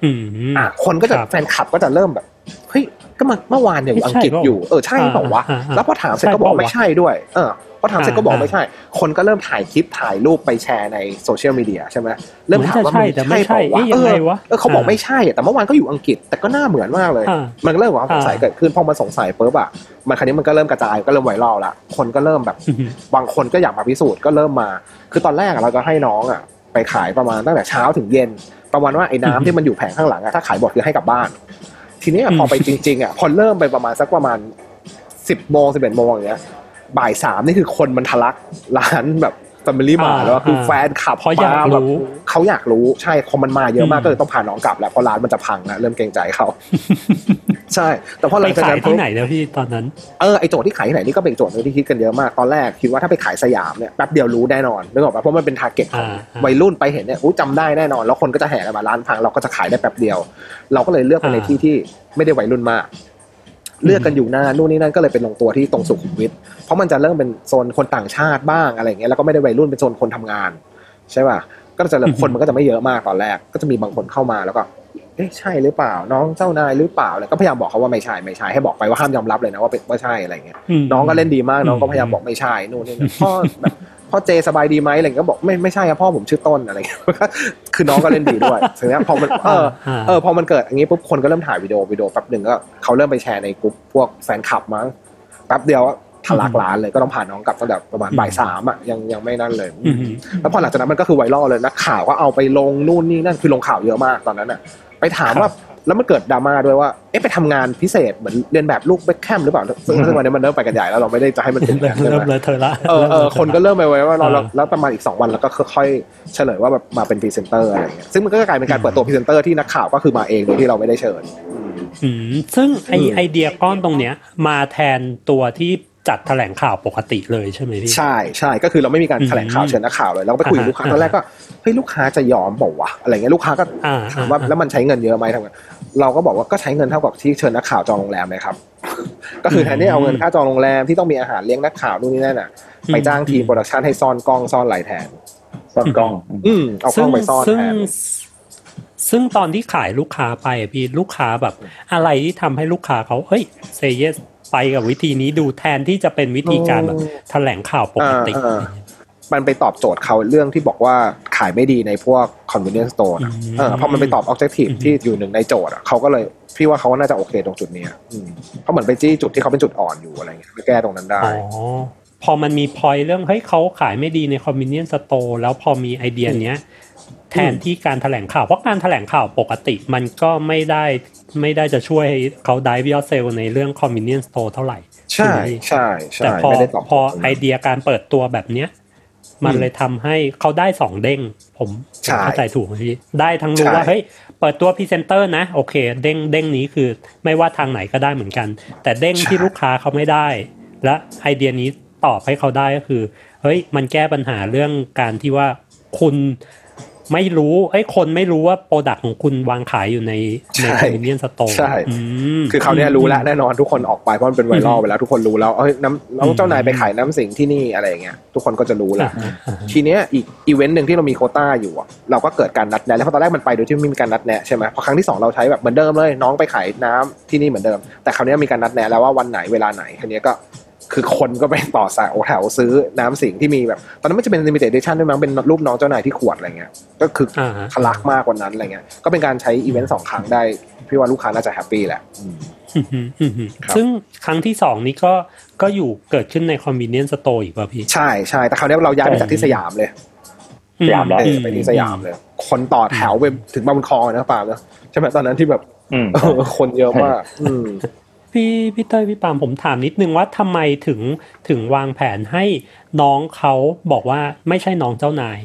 อืมอะคนก็จะครับแฟนคลับก็จะเริ่มแบบเฮ้ยก็มาเมื่อวานเนี่ยอยู่อังกฤษอยู่เออใช่เปล่าวะอ่าอ่าแล้วพอถามเสร็จก็บอกใช่เปล่าวะไม่ใช่ด้วย เออ พอถามเสร็จก็บอกอ่าไม่ใช่ คนก็เริ่มถ่ายคลิปถ่ายรูปไปแชร์ในโซเชียลมีเดียใช่ไหมเริ่มถามว่าเหมือนจะใช่แต่ไม่ใช่เปล่าวะเอ๊ะยังไงวะเออเขาบอกอ่าไม่ใช่อะแต่เมื่อวานก็อยู่อังกฤษแต่ก็หน้าเหมือนมากเลยอ่ามันก็เริ่มความสงสัยอ่าเกิดขึ้นพอมันสงสัยปุ๊บอะมันคราวนี้มันก็เริ่มกระจายก็เริ่ม viral ละคนก็เริ่มแบบอืมบางคนก็อยากมาพิสูจน์ก็เริ่มมา คือตอนแรกอะเราก็ให้น้องอะไปขายประมาณตั้งแต่เช้าถึงเย็น ประมาณว่าไอ้น้ำที่มันอยู่แผงข้างหลังอะถ้าขายหมดคือให้กลับบ้าน ทีนี้อะพอไปจริงๆอะพอเริ่มไปประมาณสักประมาณสิบโมงสิบเอ็ดโมงอย่างเงี้ย บ่ายสามนี่คือคนมันทะลักร้านแบบแฟมิลี่มาร์ทอ่าแล้วอะคืออ่าแฟนคลับเพราะอยากมแบบรู้เขาอยากรู้ใช่คนมันมาเยอะมากอืมก็เลยต้องพาน้องกลับแหละเพราะร้านมันจะพังแล้วเริ่มเกรงใจเขาใช่ แต่พอหไปลังจากขายนั้นที่ไหนแล้วพี่ตอนนั้นเออไอโจทย์ที่ขายที่ไหนนี่ก็เป็นโจทย์หนึ่งที่คิดกันเยอะมากตอนแรกคิดว่าถ้าไปขายสยามเนี่ยแป๊บเดียวรู้แน่นอนนึกออกปะเพราะมันเป็น target ของอ่าอ่าวัยรุ่นไปเห็นเนี่ยอู้จำได้แน่นอน แล้วคนก็จะแห่กันมาร้านพังเราก็จะขายได้แป๊บเดียว เราก็เลยเลือกไปในอ่าที่ที่ไม่ได้วัยรุ่นมาก เลือกกันอยู่หน้านู่นนี่นั่นก็เลยเป็นลงตัวที่ตรงสุขุมวิทเพราะมันจะเริ่มเป็นโซนคนต่างชาติบ้างอะไรอย่างเงี้ยแล้วก็ไม่ได้วัยรุ่นเป็นโซนคนทำงาน ใช่ป่ะก็จะเริ่มคนมันก็จะไม่เยอะมากตอนแรก ก็จะมีบางคนเข้ามาแล้วก็เอ๊ะใช่หรือเปล่า น้องเจ้านายหรือเปล่าแล้วก็พยายามบอกเขาว่าไม่ใช่ไม่ใช่ให้บอกไปว่าห้ามยอมรับเลยนะว่าเป็นว่าใช่อะไรอย่างเงี้ยมน้องก็เล่นดีมากอืมน้องก็พยายามบอกไม่ใช่นู่นนี่นั่นพ่อแบบ พ่อเจสบายดีไหมอะไรเงี้ยก็บอกไม่ไม่ใช่ครับพ่อผมชื่อต้นอะไรเงี้ยคือน้องก็เล่นดีด้วยทีนี้พอมันเออเออพอมันเกิดอย่างนี้ปุ๊บคนก็เริ่มถ่ายวิดีโอวิดีโอแป๊บหนึ่งก็เขาเริ่มไปแชร์ในกลุ่มพวกแฟนคลับมั้งแป๊บเดียวทะลักร้านเลยก็ต้องพาน้องกลับตั้งแต่ประมาณบ่ายสามอะยังยังไม่นั่นเลยอืมแล้วพอหลังจากนั้นมันก็คือไวรัลเลยนักข่าวก็เอาไปลงนู่นนี่นั่นคือลงข่าวเยอะมากตอนนั้นอะไปถามว่า แล้วมันเกิดดราม่าด้วยว่า เอ๊ะไปทำงานพิเศษเหมือนเรียนแบบลูกเบคแคมหรือเปล่า ซึ่งซึ่งวันนี้มันเริ่มไปกันใหญ่แล้วเราไม่ได้จะให้มันเป็นอย่างเริ่นั้นมใช่ไหมเริ่มเลยเธอละเออเออคนก็เริ่มไปไว้ว่าเราอ่าแล้วแล้วประมาณอีกสองวันแล้วก็ค่อยๆเฉลยว่าแบบมาเป็นพรีเซนเตอร์อะไรอย่างเงี้ยซึ่งมันก็กลายเป็นการเปิดตัวพรีเซนเตอร์ที่นักข่าวก็คือมาเองโดยที่เราไม่ได้เชิญอืมซึ่งไออืมไอเดียก้อนตรงเนี้ยมาแทนตัวที่ จัดแถลงข่าวปกติเลยใช่ไหมพี่ใช่ใช่ก็คือเราไม่มีการแถลงข่าวอืมเชิญนักข่าวเลยเราก็ไปคุยกับลูกค้าอ่าตอนแรกก็เฮ้ยลูกค้าจะยอมปะวะอะไรเงี้ยลูกค้าก็อ่าถามว่าอ่าแล้วมันใช้เงินเยอะไหมทำไงเราก็บอกว่าก็ใช้เงินเท่ากับที่เชิญนักข่าวจองโรงแรมเลยครับ ก็คือแทนที่เอาเงินค่าจองโรงแรมที่ต้องมีอาหารเลี้ยงนักข่าวนู่นนี่นั่นอะไปจ้างทีม production ให้ซ่อนกล้องซ่อนไรแทนซ่อนกล้อง อืมเอากล้องไปซ่อนซึ่งแทนซึ่งตอนที่ขายลูกค้าไปอะพี่ลูกค้าแบบ อะไรที่ทำให้ลูกค้าเขาเฮ้ย say yes ไปกับวิธีนี้ดูแทนที่จะเป็นวิธีการแบบแถลงข่าวปกติอ่าอ่ามันไปตอบโจทย์เขาเรื่องที่บอกว่าขายไม่ดีในพวก convenience store นะอืมเออพอมันไปตอบ objective อืมที่อยู่หนึ่งในโจทย์อะเขาก็เลยพี่ว่าเขาน่าจะโอเคตรงจุดเนี้ยอืมเขาเหมือนไปจี้จุดที่เขาเป็นจุดอ่อนอยู่อะไรเงี้ยไปแก้ตรงนั้นได้อ๋อพอมันมีพอยเรื่องเฮ้ยเขาขายไม่ดีใน convenience store แล้วพอมีไอเดียเนี้ย แทนที่การแถลงข่าวเพราะการแถลงข่าวปกติมันก็ไม่ได้ไม่ได้จะช่วยให้เขาได้ยอดเซลล์ในเรื่อง convenience store เท่าไหร่ ใช่ไหมพี่ใช่ใช่แต่พอไม่ได้ตอบพอไอเดียการเปิดตัวแบบเนี้ยมันอืมเลยทำให้เขาได้สองเด้ง ผมใช่เข้าใจถูกไหมพี่ได้ทั้งรู้ใช่ว่าเฮ้ยเปิดตัวพรีเซนเตอร์นะโอเค เด้งเด้งนี้คือไม่ว่าทางไหนก็ได้เหมือนกัน แต่เด้งที่ลูกค้าเขาไม่ได้ และไอเดียนี้ตอบให้เขาได้ก็คือ เฮ้ยมันแก้ปัญหาเรื่องการที่ว่าคุณ ไม่รู้ไอ้ยคนไม่รู้ว่า product ของคุณวางขายอยู่ในในใช่ convenience store ใช่คือเขาวเนี้ยรู้แล้วแน่นอนทุกคนออกไปเพราะมันเป็น viral ไปแล้วทุกคนรู้แล้วเอ้ยน้ำน้องเจ้านายไปขายน้ำสิงห์ที่นี่อะไรอย่างเงี้ยทุกคนก็จะรู้แล้ว ทีเนี้ยอีกอีเวนต์หนึ่งที่เรามีโควต้าอยู่อะเราก็เกิดการนัดแนะแล้วเพราะตอนแรกมันไปโดยที่ไม่มีการนัดแนะใช่ไหมพอครั้งที่สองเราใช้แบบเหมือนเดิมเลย น้องไปขายน้ำที่นี่เหมือนเดิม แต่คราวเนี้ยมีการนัดแนะแล้วว่าวันไหนเวลาไหนคราวเนี้ยก็ คือคนก็ไปต่อสายแถวซื้อน้ำสิงห์ที่มีแบบ ตอนนั้นไม่จะเป็น limited edition ด้วยมั้งเป็นรูปน้องเจ้านายที่ขวดอะไรเงี้ยก็คืออาทะลักมากกว่านั้นอะไรเงี้ยก็เป็นการใช้อีเวนต์สองครั้งได้ พี่ว่าลูกค้าน่าจะ happyี้แหละอืมอืมอืมอืมอืมครับซึ่งครั้งที่สองนี้ก็ก็อยู่เกิดขึ้นใน convenience store อีกป่ะพี่ใช่ใช่แต่คราวเนี้ยเราย้ายไปจากที่สยามเลยสยามแล้วเออไปที่สยามเลย คนต่อแถวไปถึงบางคลองนะปาล์มนะใช่ไหมตอนนั้นที่แบบอืมเออคนเยอะมากอืม พี่พี่เต้ยพี่ปาล์มผมถามนิดนึงว่าทำไมถึงถึงวางแผนให้น้องเขาบอกว่าไม่ใช่น้องเจ้านาย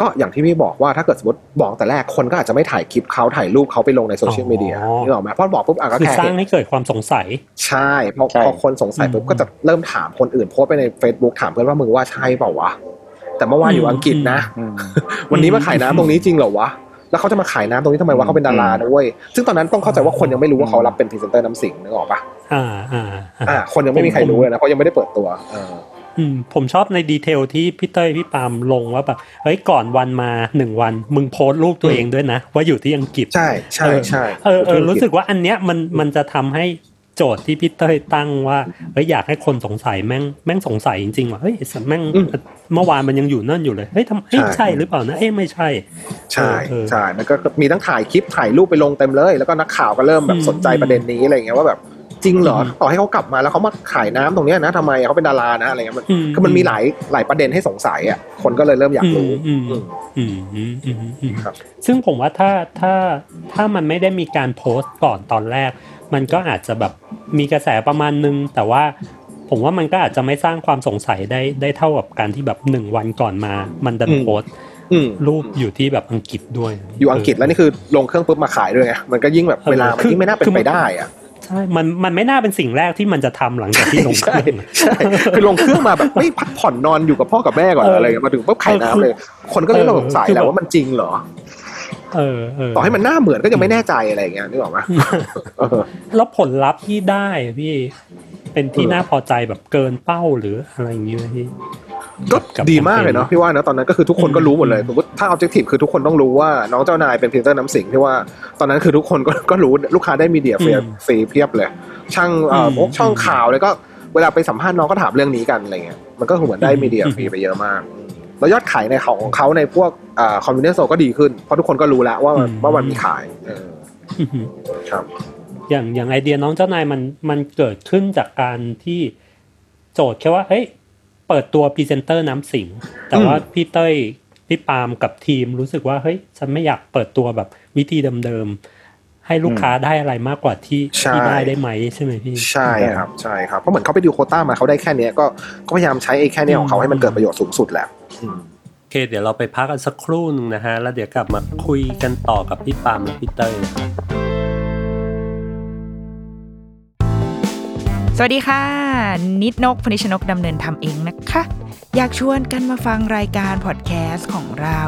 ก็อย่างที่พี่บอกว่าถ้าเกิดสมมติบอกแต่แรกคนก็อาจจะไม่ถ่ายคลิปเขาถ่ายรูปเขาไปลงในโซเชียลมีเดียอ๋อนึกออกไหมเพราะบอกปุ๊บอะก็คือแค่สร้างเห็นให้เกิดความสงสัย ใช่พอใช่พอคนสงสัยปุ๊บอืมก็จะเริ่มถามคนอื่นโพสต์ไปใน Facebook ถามเพื่อนว่ามึงว่าใช่เปล่าวะแต่เมื่อวานอยู่อังกฤษนะอืมวันนี้มาขายน้ำตรงนี้จริงเหรอวะ แล้วเขาจะมาขายน้ำตรงนี้ทำไมวะเขาเป็นดารานะเว้ยซึ่งตอนนั้นต้องเข้าใจว่าคนยังไม่รู้ว่าเขารับเป็นพรีเซนเตอร์น้ำสิงห์นึกออกปะอ่าอ่าอ่าคนยังไม่มีใครรู้เลยนะเพราะยังไม่ได้เปิดตัวเอออืมผมชอบใน detail ที่พี่เต้ยพี่ปาล์มลงว่าแบบเฮ้ยก่อนวันมาหนึ่งวัน มึงโพสต์รูปตัวเองด้วยนะ ว่าอยู่ที่อังกฤษ ใช่ใช่ใช่เออเออรู้สึกว่าอันเนี้ยมันมันจะทำให้ โจทย์ที่พี่เต้ยตั้งว่าเฮ้ยอยากให้คนสงสัยแม่งแม่งสงสัยจริงๆว่าเฮ้ยสัตว์แม่งเมื่อวานมันยังอยู่นั่นอยู่เลยเฮ้ยทำเฮ้ยใช่หรือเปล่านะเอ้ยไม่ใช่ ใช่เออใช่มันก็มีทั้งถ่ายคลิปถ่ายรูปไปลงเต็มเลย แล้วก็นักข่าวก็เริ่มแบอืบมสนใจประเด็นนี้อะไรเงี้ยว่าแบบจริงเหรออืมต่อให้เขากลับมาแล้วเขามาขายน้ำตรงเนี้ยนะทำไมเขาเป็นดารานะอะไรเงี้ยมันอืคือมันมีหลายหลายประเด็นให้สงสัยอะคนก็เลยเริ่มอยากรู้อืมอืมอืมอืมอืมอืมครับซึ่งผมว่าถ้าถ้าถ้ามันไม่ได้มีการโพสต์ก่อนตอนแรก มันก็อาจจะแบบมีกระแสประมาณนึง แต่ว่าผมว่ามันก็อาจจะไม่สร้างความสงสัยได้ได้เท่ากับการที่แบบหนึ่งวันก่อนมา มันดันอืมโพสต์อืมรูปอยู่ที่แบบอังกฤษด้วย อยู่อังกฤษแล้วนี่คือลงเครื่องปุ๊บมาขายด้วยไงมันก็ยิ่งแบบเวลามันยิ่งไม่น่าเป็นไปได้อะใช่ มัน มันไม่น่าเป็นสิ่งแรกที่มันจะทำหลังจากที่ลงเคใช่รื่องใช่คือลงเครื่องมาแบบไม่พักผ่อนนอนอยู่กับพ่อกับแม่ก่อนเออออะไรเงี้ยมาถึงปุ๊บขายน้ำเลย คนก็เลยเริ่มสงสัยคือแล้แบวบว่ามันจริงเหรอ เออเออต่อให้มันหน้าเหมือนก็ยังไม่แน่ใจอะไรเงี้ยนึกออกไหมเออแล้วผลลัพธ์ที่ได้พี่เป็นที่เออน่าพอใจแบบเกินเป้าหรืออะไรอย่างเงี้ยพี่ก็กับดีมากเลยเนาะพี่ว่านะตอนนั้นก็คือทุกคนก็รู้หมดเลยอืมสมมติถ้า objective คือทุกคนต้องรู้ว่าน้องเจ้านายเป็นพรีเซนเตอร์น้ำสิงห์ที่ว่าตอนนั้นคือทุกคนก็ก็รู้ลูกค้าได้ media ฟรีฟรีเพียบเลย ช่างเอ่ออืมพวกช่องข่าวเลยก็เวลาไปสัมภาษณ์น้องก็ถามเรื่องนี้กันอะไรเงี้ยมันก็เหมือนได้อืม media อืมฟรีไปเยอะมาก แล้วยอดขายในของของเขาในพวกอ่า convenience ก็ดีขึ้น เพราะทุกคนก็รู้แล้วว่ามันว่ามันมีขายเอออือหือครับ อย่างอย่างไอเดียน้องเจ้านายมันมันเกิดขึ้นจากการที่โจทย์แค่ว่าเฮ้ยเปิดตัวพรีเซนเตอร์น้ำสิงห์ แต่ว่าพี่เต้ยพี่ปาล์มกับทีมรู้สึกว่าเฮ้ยฉันไม่อยากเปิดตัวแบบวิธีเดิมๆให้ลูกค้าได้อะไรมากกว่าที่ใช่ที่ได้ได้ไหมใช่ไหมพี่ใช่ครับใช่ครับเพราะเหมือนเขาไปดูโควต้ามาเขาได้แค่เนี้ยก็ก็พยายามใช้ไอ้แค่เนี้ยของเขาให้มันเกิดประโยชน์สูงสุดแหละอืม โอเค เดี๋ยวเราไปพักกันสักครู่หนึงนะฮะ แล้วเดี๋ยวกลับมาคุยกันต่อกับพี่ปามและพี่เต้ยสวัสดีค่ะ นิดนกพนิชนกดำเนินทำเองนะคะ อยากชวนกันมาฟังรายการพอดแคสต์ของเรา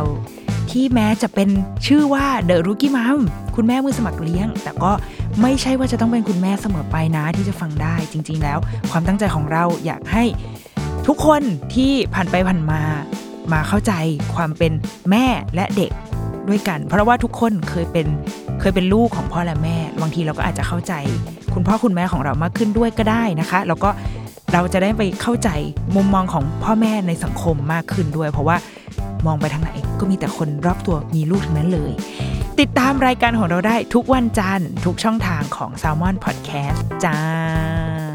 ที่แม้จะเป็นชื่อว่า The Rookie Mom คุณแม่มือสมัครเลี้ยง แต่ก็ไม่ใช่ว่าจะต้องเป็นคุณแม่เสมอไปนะที่จะฟังได้จริง ๆ แล้ว ความตั้งใจของเราอยากให้ ทุกคนที่ผ่านไปผ่านมา มาเข้าใจความเป็นแม่และเด็กด้วยกัน เพราะว่าทุกคนเคยเป็นเคยเป็นลูกของพ่อและแม่ บางทีเราก็อาจจะเข้าใจ คุณพ่อคุณแม่ของเรามากขึ้นด้วยก็ได้นะคะ แล้วก็เราจะได้ไปเข้าใจมุมมองของพ่อแม่ในสังคมมากขึ้นด้วย เพราะว่ามองไปทางไหนก็มีแต่คนรอบตัวมีลูกทั้งนั้นเลย ติดตามรายการของเราได้ทุกวันจันทร์ทุกช่องทางของ s a l m o n Podcast จ้า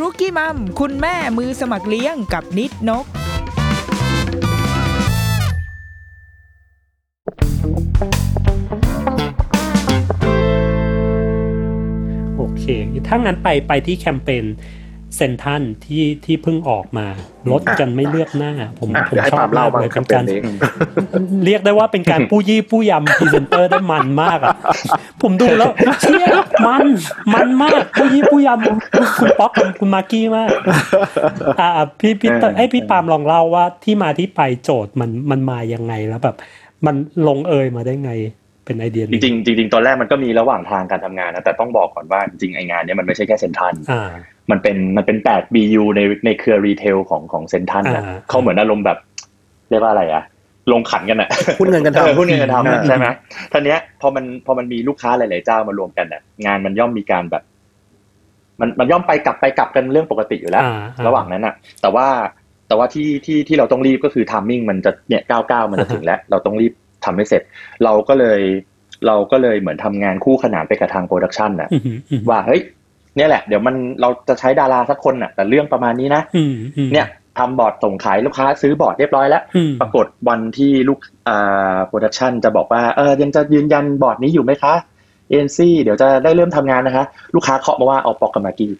รุกี้มัมคุณแม่มือสมัครเลี้ยงกับนิดนก โอเค ถ้างั้นไปไปที่แคมเปญ เซนทันที่ที่เพิ่งออกมาลดกันไม่เลือกหน้า ผมอะผมเดี๋ยวให้ชอปาบล์มเล่ามากบ้างเลยแคเป็มนเปกาญรนี้เรียกได้ว่าเป็นการปู้ยี่ปู้ยำพรีเซนเตอร์ได้มันมากอะผมดูแล้วเชี่ยมันมันมากปู้ยี่ปู้ยำคุณป๊อกกับคุณมากกี้มากอ่าพี่พี่เตยให้พี่ปาล์มลองเล่าว่าที่มาที่ไปโจทย์มันมันมายังไงแล้วแบบ มันลงเอยมาได้ไงเป็นไอเดียจนี้รจริงๆจริงๆตอนแรกมันก็มีระหว่างทางการทำงานนะแต่ต้องบอกก่อนว่าจริงๆไองานเนี้ยมันไม่ใช่แค่เซ็นทรัลอ่า มันเป็นมันเป็น8 BU ในในเครือ retail ของของเซ็นทรัลนะอ่าเขาเหมือนอารมณ์แบบ เรียกว่าอะไรอะลงขันกันอะหุ้นเงินกันทำออหุ้นเงินกันทำอะอ่าใช่ไหมทีเนี้ยพอมันพอมันมีลูกค้าหลาย ๆ เจ้ามารวมกันอะงานมันย่อมมีการแบบ มันมันย่อมไปกลับไปกลับกันเรื่องปกติอยู่แล้วอ่าอ่าระหว่างนั้นอะแต่ว่าแต่ว่าที่ที่ที่เราต้องรีบก็คือ timing มันจะเนี่ยเก้าเก้ามันจะถึงแล้ว เราต้องรีบทำให้เสร็จ เราก็เลยเราก็เลยเหมือนทำงานคู่ขนานไปกับทาง production น่ะอืมอืมว่าเฮ้ย เนี่ยแหละเดี๋ยวมันเราจะใช้ดาราสักคนน่ะ แต่เรื่องประมาณนี้นะอืมอืมเนี่ยทำบอร์ดส่งขายลูกค้าซื้อบอร์ดเรียบร้อยแล้วอืมปรากฏวันที่ลูกอ่า production จะบอกว่าเออยังจะยืนยันบอร์ดนี้อยู่ไหมคะเอเจนซี่เดี๋ยวจะได้เริ่มทำงานนะคะ ลูกค้าเคาะมาว่าเอาป๊อกกับมาร์กี้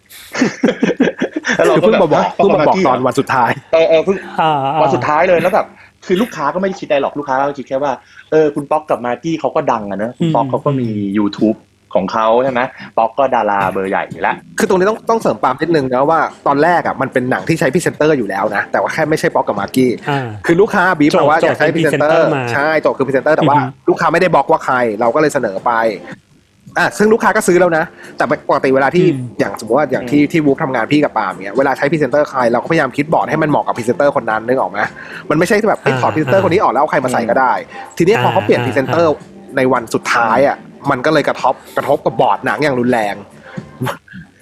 คือเพิ่งมาบอกเพิ่งมาบอกตอนวันสุดท้ายเออเออเพิ่งอ่าวันสุดท้ายเลยแล้วแบบคือลูกค้าก็ไม่ได้คิดอะไรหรอกลูกค้าก็คิดแค่ว่าเออคุณป๊อกกับมาร์กี้เขาก็ดังอะเนอะคุณป๊อกเขาก็มี YouTube ของเขาใช่ไหมป๊อกก็ดาราเบอร์ใหญ่อยู่แล้วคือตรงนี้ต้องต้องเสริมปาล์มนิดนึงนะว่าตอนแรกอะมันเป็นหนังที่ใช้พรีเซนเตอร์อยู่แล้วนะ แต่ว่าแค่ไม่ใช่ป๊อกกับมาร์กี้อ่าคือลูกค้าบีบมาว่าโจทย์อยากใช้พรีเซนเตอร์เป็นร์พรีเซนเตอร์มาใช่โจทย์คือพรีเซนเตอร์แต่ว่าอือฮึลูกค้าไม่ได้บอกว่าใครเราก็เลยเสนอไปอะซึ่งลูกค้าก็ซื้อแล้วนะ แต่ปกติเวลาที่อืมอย่างสมมติว่าอย่างที่ที่ Wolf ทำงานพี่กับปาล์มเนี่ยเวลาใช้พรีเซนเตอร์ใครเราก็พยายามคิดบอร์ดให้มันเหมาะกับพรีเซนเตอร์คนนั้นนึกออกไหมมันไม่ใช่แบบเอ้ยถอดพรีเซนเตอร์คนนี้ออกแล้วเอาใครมาใส่ก็ได้ ทีนี้พอเขาเปลี่ยนพรีเซนเตอร์ในวันสุดท้ายอะ มันก็เลยกระทบกระทบกับบอร์ดหนังอย่างรุนแรง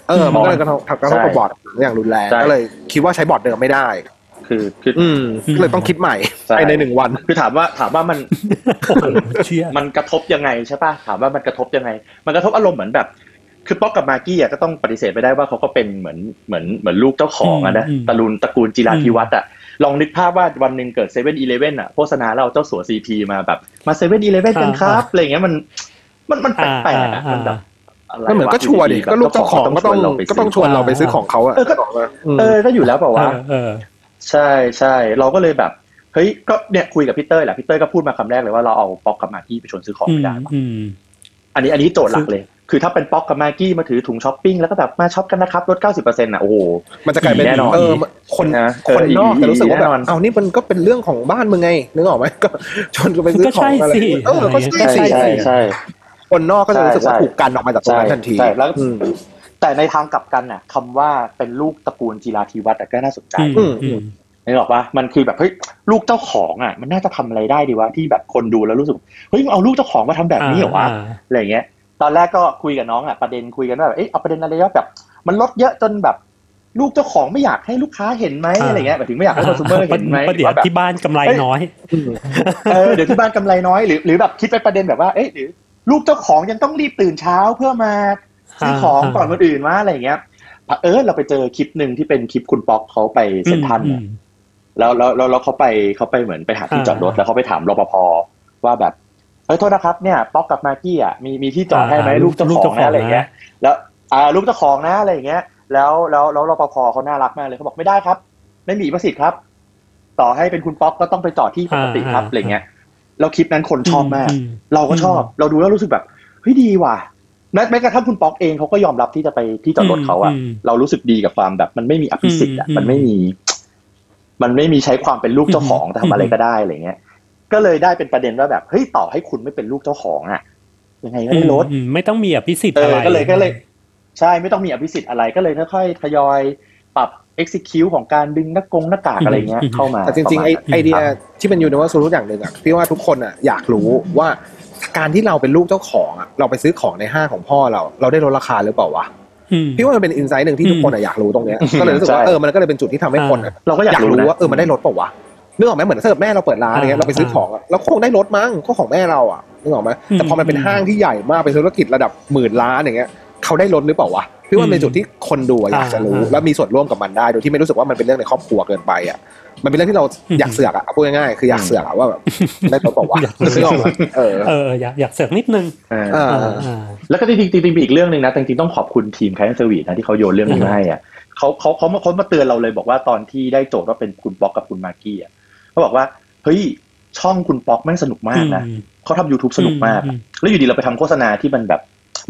เออ มันก็เลยกระทบกระทบกับบอร์ดอย่างรุนแรงใช่ก็เลยคิดว่าใช้บอร์ดเดิมไม่ได้ คือคืออืมก็เลยต้องคิดใหม่ใช่ภายในหนึ่งวัน คือถามว่าถามว่ามันโอ้โหเชี่ยมันกระทบยังไงใช่ป่ะถามว่ามันกระทบยังไง มันกระทบอารมณ์เหมือนแบบคือป๊อกกับมาร์กี้อะก็ต้องปฏิเสธไม่ได้ว่าเขาก็เป็นเหมือนเหมือนเหมือนลูกเจ้าของอะนะอืมตระกูลตระกูลจิราธิวัฒน์อะลองนึกภาพว่าวันหนึ่งเกิดเซเว่นอีเลเว่นอะโฆษณาเราเจ้าสัวซีพีมาแบบ มาเซเว่นอีเลเว่นกันครับอะไรอย่างเงี้ยมัน มันมันแปลกๆอะมันแบบอะไรก็เหมือนก็ชัวร์ดิแบบก็ลูกเจ้าของก็ต้องชวนเราไปก็ต้องชวนเราไปซื้อของเขาอะเออก็เออก็อยู่แล้วเปล่าวะเออเออใช่ใช่เราก็เลยแบบเฮ้ยก็เนี่ยคุยกับพี่เต้ยแหละพี่เต้ยก็พูดมาคำแรกเลยว่าเราเอาป๊อกกับมาร์กี้ไปชวนซื้อของอืมไม่ได้วะอืมอันนี้อันนี้โจทย์หลักเลย คือถ้าเป็นป๊อกกับมากกี้มาถือถุงช้อปปิ้งแล้วก็แบบมาช็อปกันนะครับลด90%อะโอ้โหมันจะกลายเป็นแน่นอนเออคนนะเออคนนอกอีแต่รู้สึกว่าแบแน่บนอนเอานี่มันก็เป็นเรื่องของบ้านมึงไงนึกออกไหมก็ชวนกันไปซื้อก็ขอใช่งอะไรสิเออก็ใช่ใช่สิใช่ใช่ คนนอกก็จะรู้สึกว่าใช่ถูกกันออกมาจากตรงนั้นทันทีใช่แล้วอืมแต่ในทางกลับกันน่ะคำว่าเป็นลูกตระกูลจีราธิวัฒน์อะก็น่าสนใจอืมอืมนึกออกปะมันคือแบบเฮ้ยลูกเจ้าของอะ มันน่าจะทำอะไรได้ดีวะที่แบบคนดูแล้วรู้สึกเฮ้ยมึงเอาลูกเจ้าของมาทำแบบนี้เหรอวะาอะไรอย่างเงี้ย ตอนแรกก็คุยกับน้องอะประเด็นคุยกันว่าแบบเอ๊ะเอาประเด็นอะไรว่าแบบ มันลดเยอะจนแบบลูกเจ้าของไม่อยากให้ลูกค้าเห็นไหมอ่าอะไรเงี้ยหมายถึงไม่อยากให้คอน sumer เห็นไหมเพราะเดี๋ยวว่าแบบที่บ้านกำไรน้อยเออเดี๋ยวที่บ้านกำไรน้อยหรือหรือแบบคิดไปประเด็นแบบว่าเอ๊ะหรือ ลูกเจ้าของยังต้องรีบตื่นเช้าเพื่อมาซื้อของอ่าก่อนคนอื่นว่าอะไรอย่างเงี้ยเออเราไปเจอคลิปหนึ่งที่เป็นคลิปคุณป๊อกเขาไปเซ็นทรัลอืเนี่ยมแล้วแล้วแล้วแล้วเขาไปเขาไปเหมือนไปหาที่อ่าจอดรถแล้วเขาไปถามรปภว่าแบบเฮ้ยโทษนะครับเนี่ยป๊อกกับมากกี้อะมีมีที่จอดให้ไหมอ่าลูกเจ้าลูกขอเจ้างของนะอะไรอย่างเงี้ยนะแล้วอ่าลูกเจ้าของนะอะไรอย่างเงี้ย แล้วแล้วแล้วรปภเขาน่ารักมากเลยเขาบอกไม่ได้ครับ ไม่มีประสิทธิ์ครับ ต่อให้เป็นคุณป๊อกก็ต้องไปจอดที่ปกติครับอ่าอะไรเงี้ย แล้วคลิปนั้นคนชอบมากอืมเราก็ชอบอืมเราดูแล้วรู้สึกแบบเฮ้ยดีว่ะแม้แม้กระทั่งคุณป๊อกเองเขาก็ยอมรับที่จะไปที่จอดรถเขาอะอืมเรารู้สึกดีกับความแบบ มันไม่มีอภิสิทธิ์อะอืมมันไม่มี มันไม่มีใช้ความเป็นลูกเจ้าของอืมทำอะไรก็ได้อะไรเงี้ย ก็เลยได้เป็นประเด็นว่าแบบเฮ้ยต่อให้คุณไม่เป็นลูกเจ้าของอะยังไงก็ได้ลดอืมไม่ต้องมีอภิสิทธิ์เออะอไรก็เลยก็เลย ใช่ไม่ต้องมีอภิสิทธิ์อะไรก็เลยค่อยๆทยอย ปรับ execute ของการดึงหน้ากงหน้ากากอะไรเงี้ยเข้ามาแต่จริงๆไอประมาณนั้นไอเดียครับที่เป็นยูนิเวอร์แซลอย่างหนึ่งอะพี่ว่าทุกคนอะอยากรู้ว่าการที่เราเป็นลูกเจ้าของอะเราไปซื้อของในห้างของพ่อเรา เราได้ลดราคาหรือเปล่าวะอืมพี่ว่ามันเป็นอินไซต์หนึ่งที่ทุกคนอะอยากรู้ตรงเนี้ยก็เลยรู้สึกว่าใช่เออมันก็เลยเป็นจุดที่ทำให้คนอะเราก็อยากรู้นะว่าเออมันได้ลดเปล่าวะนึกออกไหมเหมือนถ้าเกิดแม่เราเปิดร้านอย่างเงี้ยอ่าเราไปซื้อของอะเราคงได้ลดมั้งก็ของแม่เราอะนึกออกไหมแต่พอมันเป็นอืมห้างที่ใหญ่มากเป็นธุรกิจระดับหมื่นล้านอย่างเงี้ยเขาได้ลดหรือเปล่าวะ พี่ว่ามันเป็นจุดที่คนดูอะอยากจะรู้อ่าแล้วมีส่วนร่วมกับมันได้โดยที่ไม่รู้สึกว่ามันเป็นเรื่องในครอบครัวเกินไปอะมันเป็นเรื่องที่เราอยากเสือกอะพูดง่ายๆคืออยากเสือกอะว่าแบบได้ลดเปล่าวะนึกออกไหมเออเอออยากอยากเสริมนิดนึงเออเอออ่าอ่าแล้วก็จริงๆจริงๆมีอีกเรื่องหนึ่งนะจริงๆต้องขอบคุณทีม Client Service นะที่เขาโยนเรื่องนี้มาให้อะเขาเขาเขามาเขามาเตือนเราเลยบอกว่าตอนที่ได้โจทย์ว่าเป็นคุณป๊อกกับคุณมากกี้อะเขาบอกว่าเฮ้ยช่องคุณป๊อกแม่งสนุกมากนะอืมเขาทำ YouTube สนุกมากอือะมแล้วอยู่ดีเราไปทำโฆษณาที่มันแบบ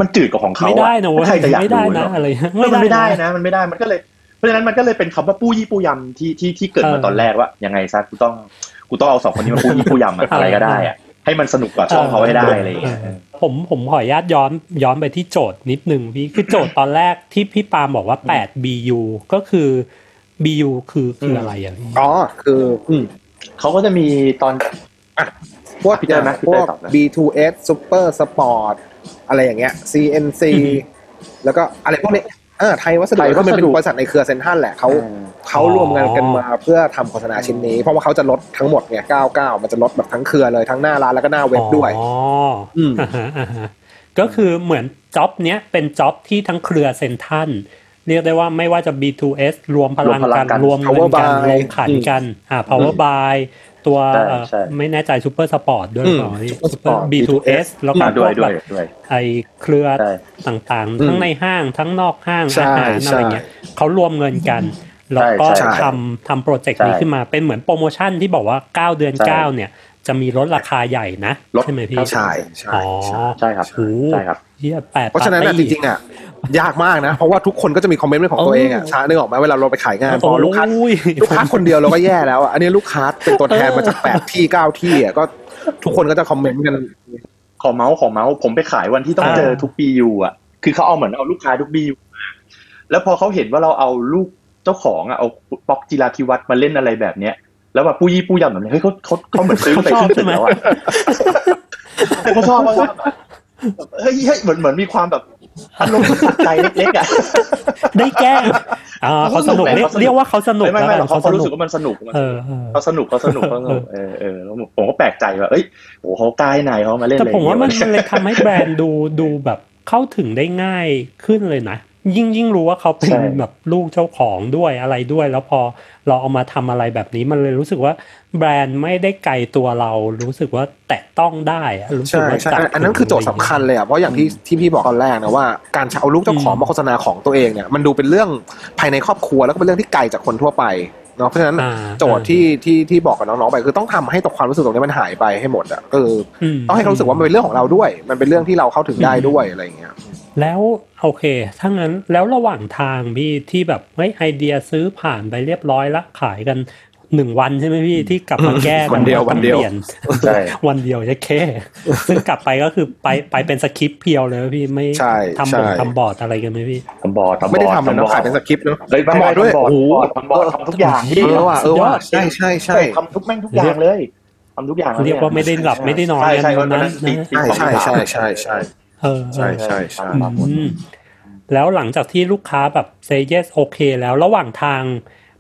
มันจืดกว่าของเขาไม่อะได้นะเว้ยใครจะอยากไม่ดูได้นะเนาะอะไรมันไม่ได้นะมันไม่ได้มันก็เลยเพราะฉะนั้นมันก็เลยเป็นคำว่าปู้ยี่ปู้ยำที่ที่ที่เกิดมาเออตอนแรกว่ายังไงซะกูต้องกูต้องเอาสองคนนี้มาปู้ยี่ปู้ยำอะอะไรก็ได้อะให้มันสนุกกว่าช่องเขาให้ได้อะไรอย่างเงี้ยผมผมขออนุญาตย้อนย้อนไปที่โจทย์นิดนึงพี่คือโจทย์ตอนแรกที่พี่ปาล์มบอกว่า8 BU ก็คือ BU คือคืออะไรอะพี่อ๋อคืออืมเขาก็จะมีตอนพวกพี่เต้ยไหมพี่พเต้วยกตอบนะ B2S Super Sport อะไรอย่างเงี้ย CNC อือฮึแล้วก็อะไรพวกนี้เออไทยวัสดุไทยวัก็สดุมันเป็นบริษัทในเครือเซ็นทรัลแหละเขาเออเขารวมงานกันมาเพื่อทำโฆษณาชิ้นนี้ เพราะว่าเขาจะลดทั้งหมดเนี่ย99 มันจะลดแบบทั้งเครือเลยทั้งหน้าร้านแล้วก็หน้าเว็บด้วย อ๋ออืมอ่าฮะอ่าฮะก็คือเหมือนจ็อบเนี้ยเป็นจ็อบที่ทั้งเครือเซนทรันเรียกได้ว่าไม่ว่าจะ B2S รวมพลังรวมพลักังนกันรวมเงิน Power กัน Buy ลงขันกันอ่า power buy ตัวใช่เอ่อใช่ไม่แน่ใจ super sport ด้วยอืมเปล่านี่ Super Sport B2S แล้วก็อ่าพด้ววยกด้แบวยบด้วยไอเครือใช่ต่างอืๆมทั้งในห้างทั้งนอกห้างใช่อาหารใช่อะไรเงี้ยเขารวมเงินกัน แล้วก็ใช่ทำทำโปรเจกต์ใช่นี้ขึ้นมาเป็นเหมือนโปรโมชั่นที่บอกว่า 9 เดือนใช่9เนี่ย จะมีลดราคาใหญ่นะลดใช่ไหมพี่ใช่ใช่อ๋อใช่ใช่ครับโอ้โหใช่ครับเฮียแปดเพราะฉะนั้นอะจริงๆอะ ยากมากนะ เพราะว่าทุกคนก็จะมีคอมเมนต์เป็นของตัวเองอะโอ้ช้านึกออกไหมเวลาเราไปขายงานพอลูกค้าโอ้ยลูกค้าคนเดียวเราก็แย่แล้วอะอันนี้ลูกค้าเป็นตัวแทนมาจากแปดที่เก้าที่อะก็ทุกคนก็จะคอมเมนต์กันขอเมาส์ขอเมาส์ผมไปขายวันที่ต้องอ่าเจอทุกปีอยู่อะ คือเขาเอาเหมือนเอาลูกค้าทุกปีอยู่มาแล้วพอเขาเห็นว่าเราเอาลูกเจ้าของอะเอาป๊อกจิราธิวัฒน์มาเล่นอะไรแบบเนี้ยแล้วแบบปู้ยี่ปู้ยำแบบนี้เฮ้ยเขาเขาเขาเหมือนซื้อไปครึ่งตึกแล้วอะเขาชอบเขาชอบแบบเฮ้ยเฮ้ยเหมือนเหมือนมีความแบบ อารมณ์ใจเล็กๆอะได้แกล้งอ่าเขาสนุกเรียกเรียกว่าเขาสนุกไม่ไม่ไม่หรแล้อกวเขาเขาสเขารู้นุสึกกว่ามันสนุกมันเอสนุอกเออเขาสนุกเขาสนุกเขาสนุกเออเออเออแล้วผมก็แปลกใจว่าเอ้ยโอ้เขากล้ายนายเขามาเล่นแต่อะไรผมว่ามันอย่งมันเงี้ยเลยทำให้แบรนด์ดูดูแบบเข้าถึงได้ง่ายขึ้นเลยนะ ยิ่งยิ่งรู้ว่าเขาเป็นแบบลูกเจ้าของด้วยอะไรด้วย แล้วพอเราเอามาทำอะไรแบบนี้มันเลยรู้สึกว่า แบรนด์ไม่ได้ไกลตัวเรารู้สึกว่าแตะต้องได้อะรู้สึกใช่ว่าใช่จับอันนั้นคือโจทย์สำคัญเลยอะเพราะอย่างที่ที่พี่บอกตอนแรกนะว่าการเอาลูกเจ้าของมาโฆษณาของตัวเองเนี่ยมันดูเป็นเรื่องภายในครอบครัวแล้วก็เป็นเรื่องที่ไกลจากคนทั่วไปเนาะเพราะฉะนั้นอ่าโจทย์ที่ที่ที่บอกกับน้องๆไป คือต้องทำให้ตัวความรู้สึกตรงนี้มันหายไปให้หมดอะเออมต้องให้เขารู้สึกว่ามันเป็นเรื่องของเราด้วย มันเป็นเรื่องที่เราเข้าถึงได้ด้วยอะไรอย่างเงี้ย แล้วโอเค ถ้างั้นแล้วระหว่างทางพี่ที่แบบเฮ้ยไอเดียซื้อผ่านไปเรียบร้อยละขายกันหนึ่งวันใช่ไหมพี่ที่กลับมาแก้กัวันเดียวต้องวันเดียวปลี่นใช่วันเดียวจะแค่ซึ่งกลับไปก็คือไปไปเป็นสคริปต์เพียวเลยพี่ไม่ใช่ทำบใช่ททำบอร์ดอะไรกันไหมพี่ทำบอร์ดทำบอร์ดไม่ได้ทำเลยบนะอร์ดขายเป็นสคริปต์เนาะเฮ้ยไม่ทำบอร์ดด้วยทำบอร์ดโอ้โหทำบอร์ดทำทุกอย่างพี่เออว่ะเออว่ะสุดยอดใช่ใช่ใช่ทำทุกแม่งทุกอย่างเลยทำทุกอย่างลเรียกว่าไม่ได้หลับไม่ได้นอนใช่ใช่กันวันนั้นั้นนตีนะตีใช่สองใช่ตีสามใช่ใช่ เออใช่ใช่ใช่อืมแล้วหลังจากที่ลูกค้าแบบเซเยสโอเคแล้วระหว่างทาง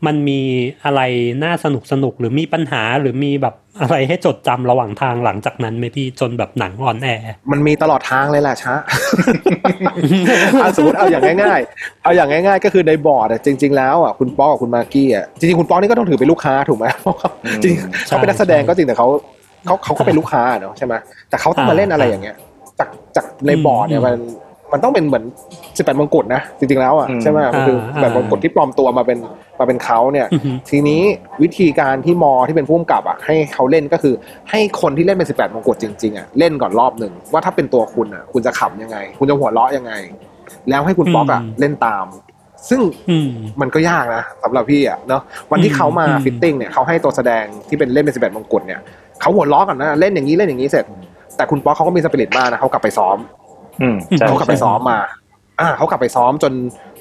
มันมีอะไรน่าสนุกสนุกหรือมีปัญหาหรือมีแบบอะไรให้จดจำระหว่างทางหลังจากนั้นไหมพี่จนแบบหนังออนแอร์มันมีตลอดทางเลยแหละช้าเอาสมมติเอาอย่างง่ายๆ เอาอย่างง่าย ๆ ก็คือในบอร์ดอะจริง ๆ แล้วอะคุณป๊อกกับคุณมากกี้อะจริงๆคุณป๊อกนี่ก็ต้องถือเป็นลูกค้าถูกไหมเพราะเขาจริงๆเขาเป็นนักแสดงก็จริงแต่เขาเขาเขาก็เป็นลูกค้าเนาะใช่ไหมแต่เขาต้องมาเล่นอะไรอย่างเงี้ย จากจากในบอร์ดเนี่ยมันมันต้องเป็นเหมือนสิบแปดมงกุฎนะจริงๆแล้วอะอืมใช่ไหมมันคือแบบมงกุฎที่ปลอมตัวมาเป็นมาเป็นเขาเนี่ยอือหือทีนี้วิธีการที่มอที่เป็นผู้กำกับอะให้เขาเล่นก็คือ ให้คนที่เล่นเป็น18มงกุฎจริงๆอะเล่นก่อนรอบหนึ่งว่าถ้าเป็นตัวคุณอะคุณจะขำยังไง คุณจะหัวเราะยังไง แล้วให้คุณป๊อกอะอืมเล่นตาม ซึ่งอืมมันก็ยากนะสำหรับพี่อะเนาะวันที่เขามาอืม fitting เนี่ยเขาให้ตัวแสดงที่เป็นเล่นเป็น18มงกุฎเนี่ยเขาหัวเราะก่อนนะเล่นอย่างนี้เล่นอย่างนี้เสร็จ แต่คุณป๊อกเขาก็มีสปิริตมากนะเขากลับไปซ้อมอืมใช่เขากลับไปซ้อมมา อ่าเขากลับไปซ้อมจน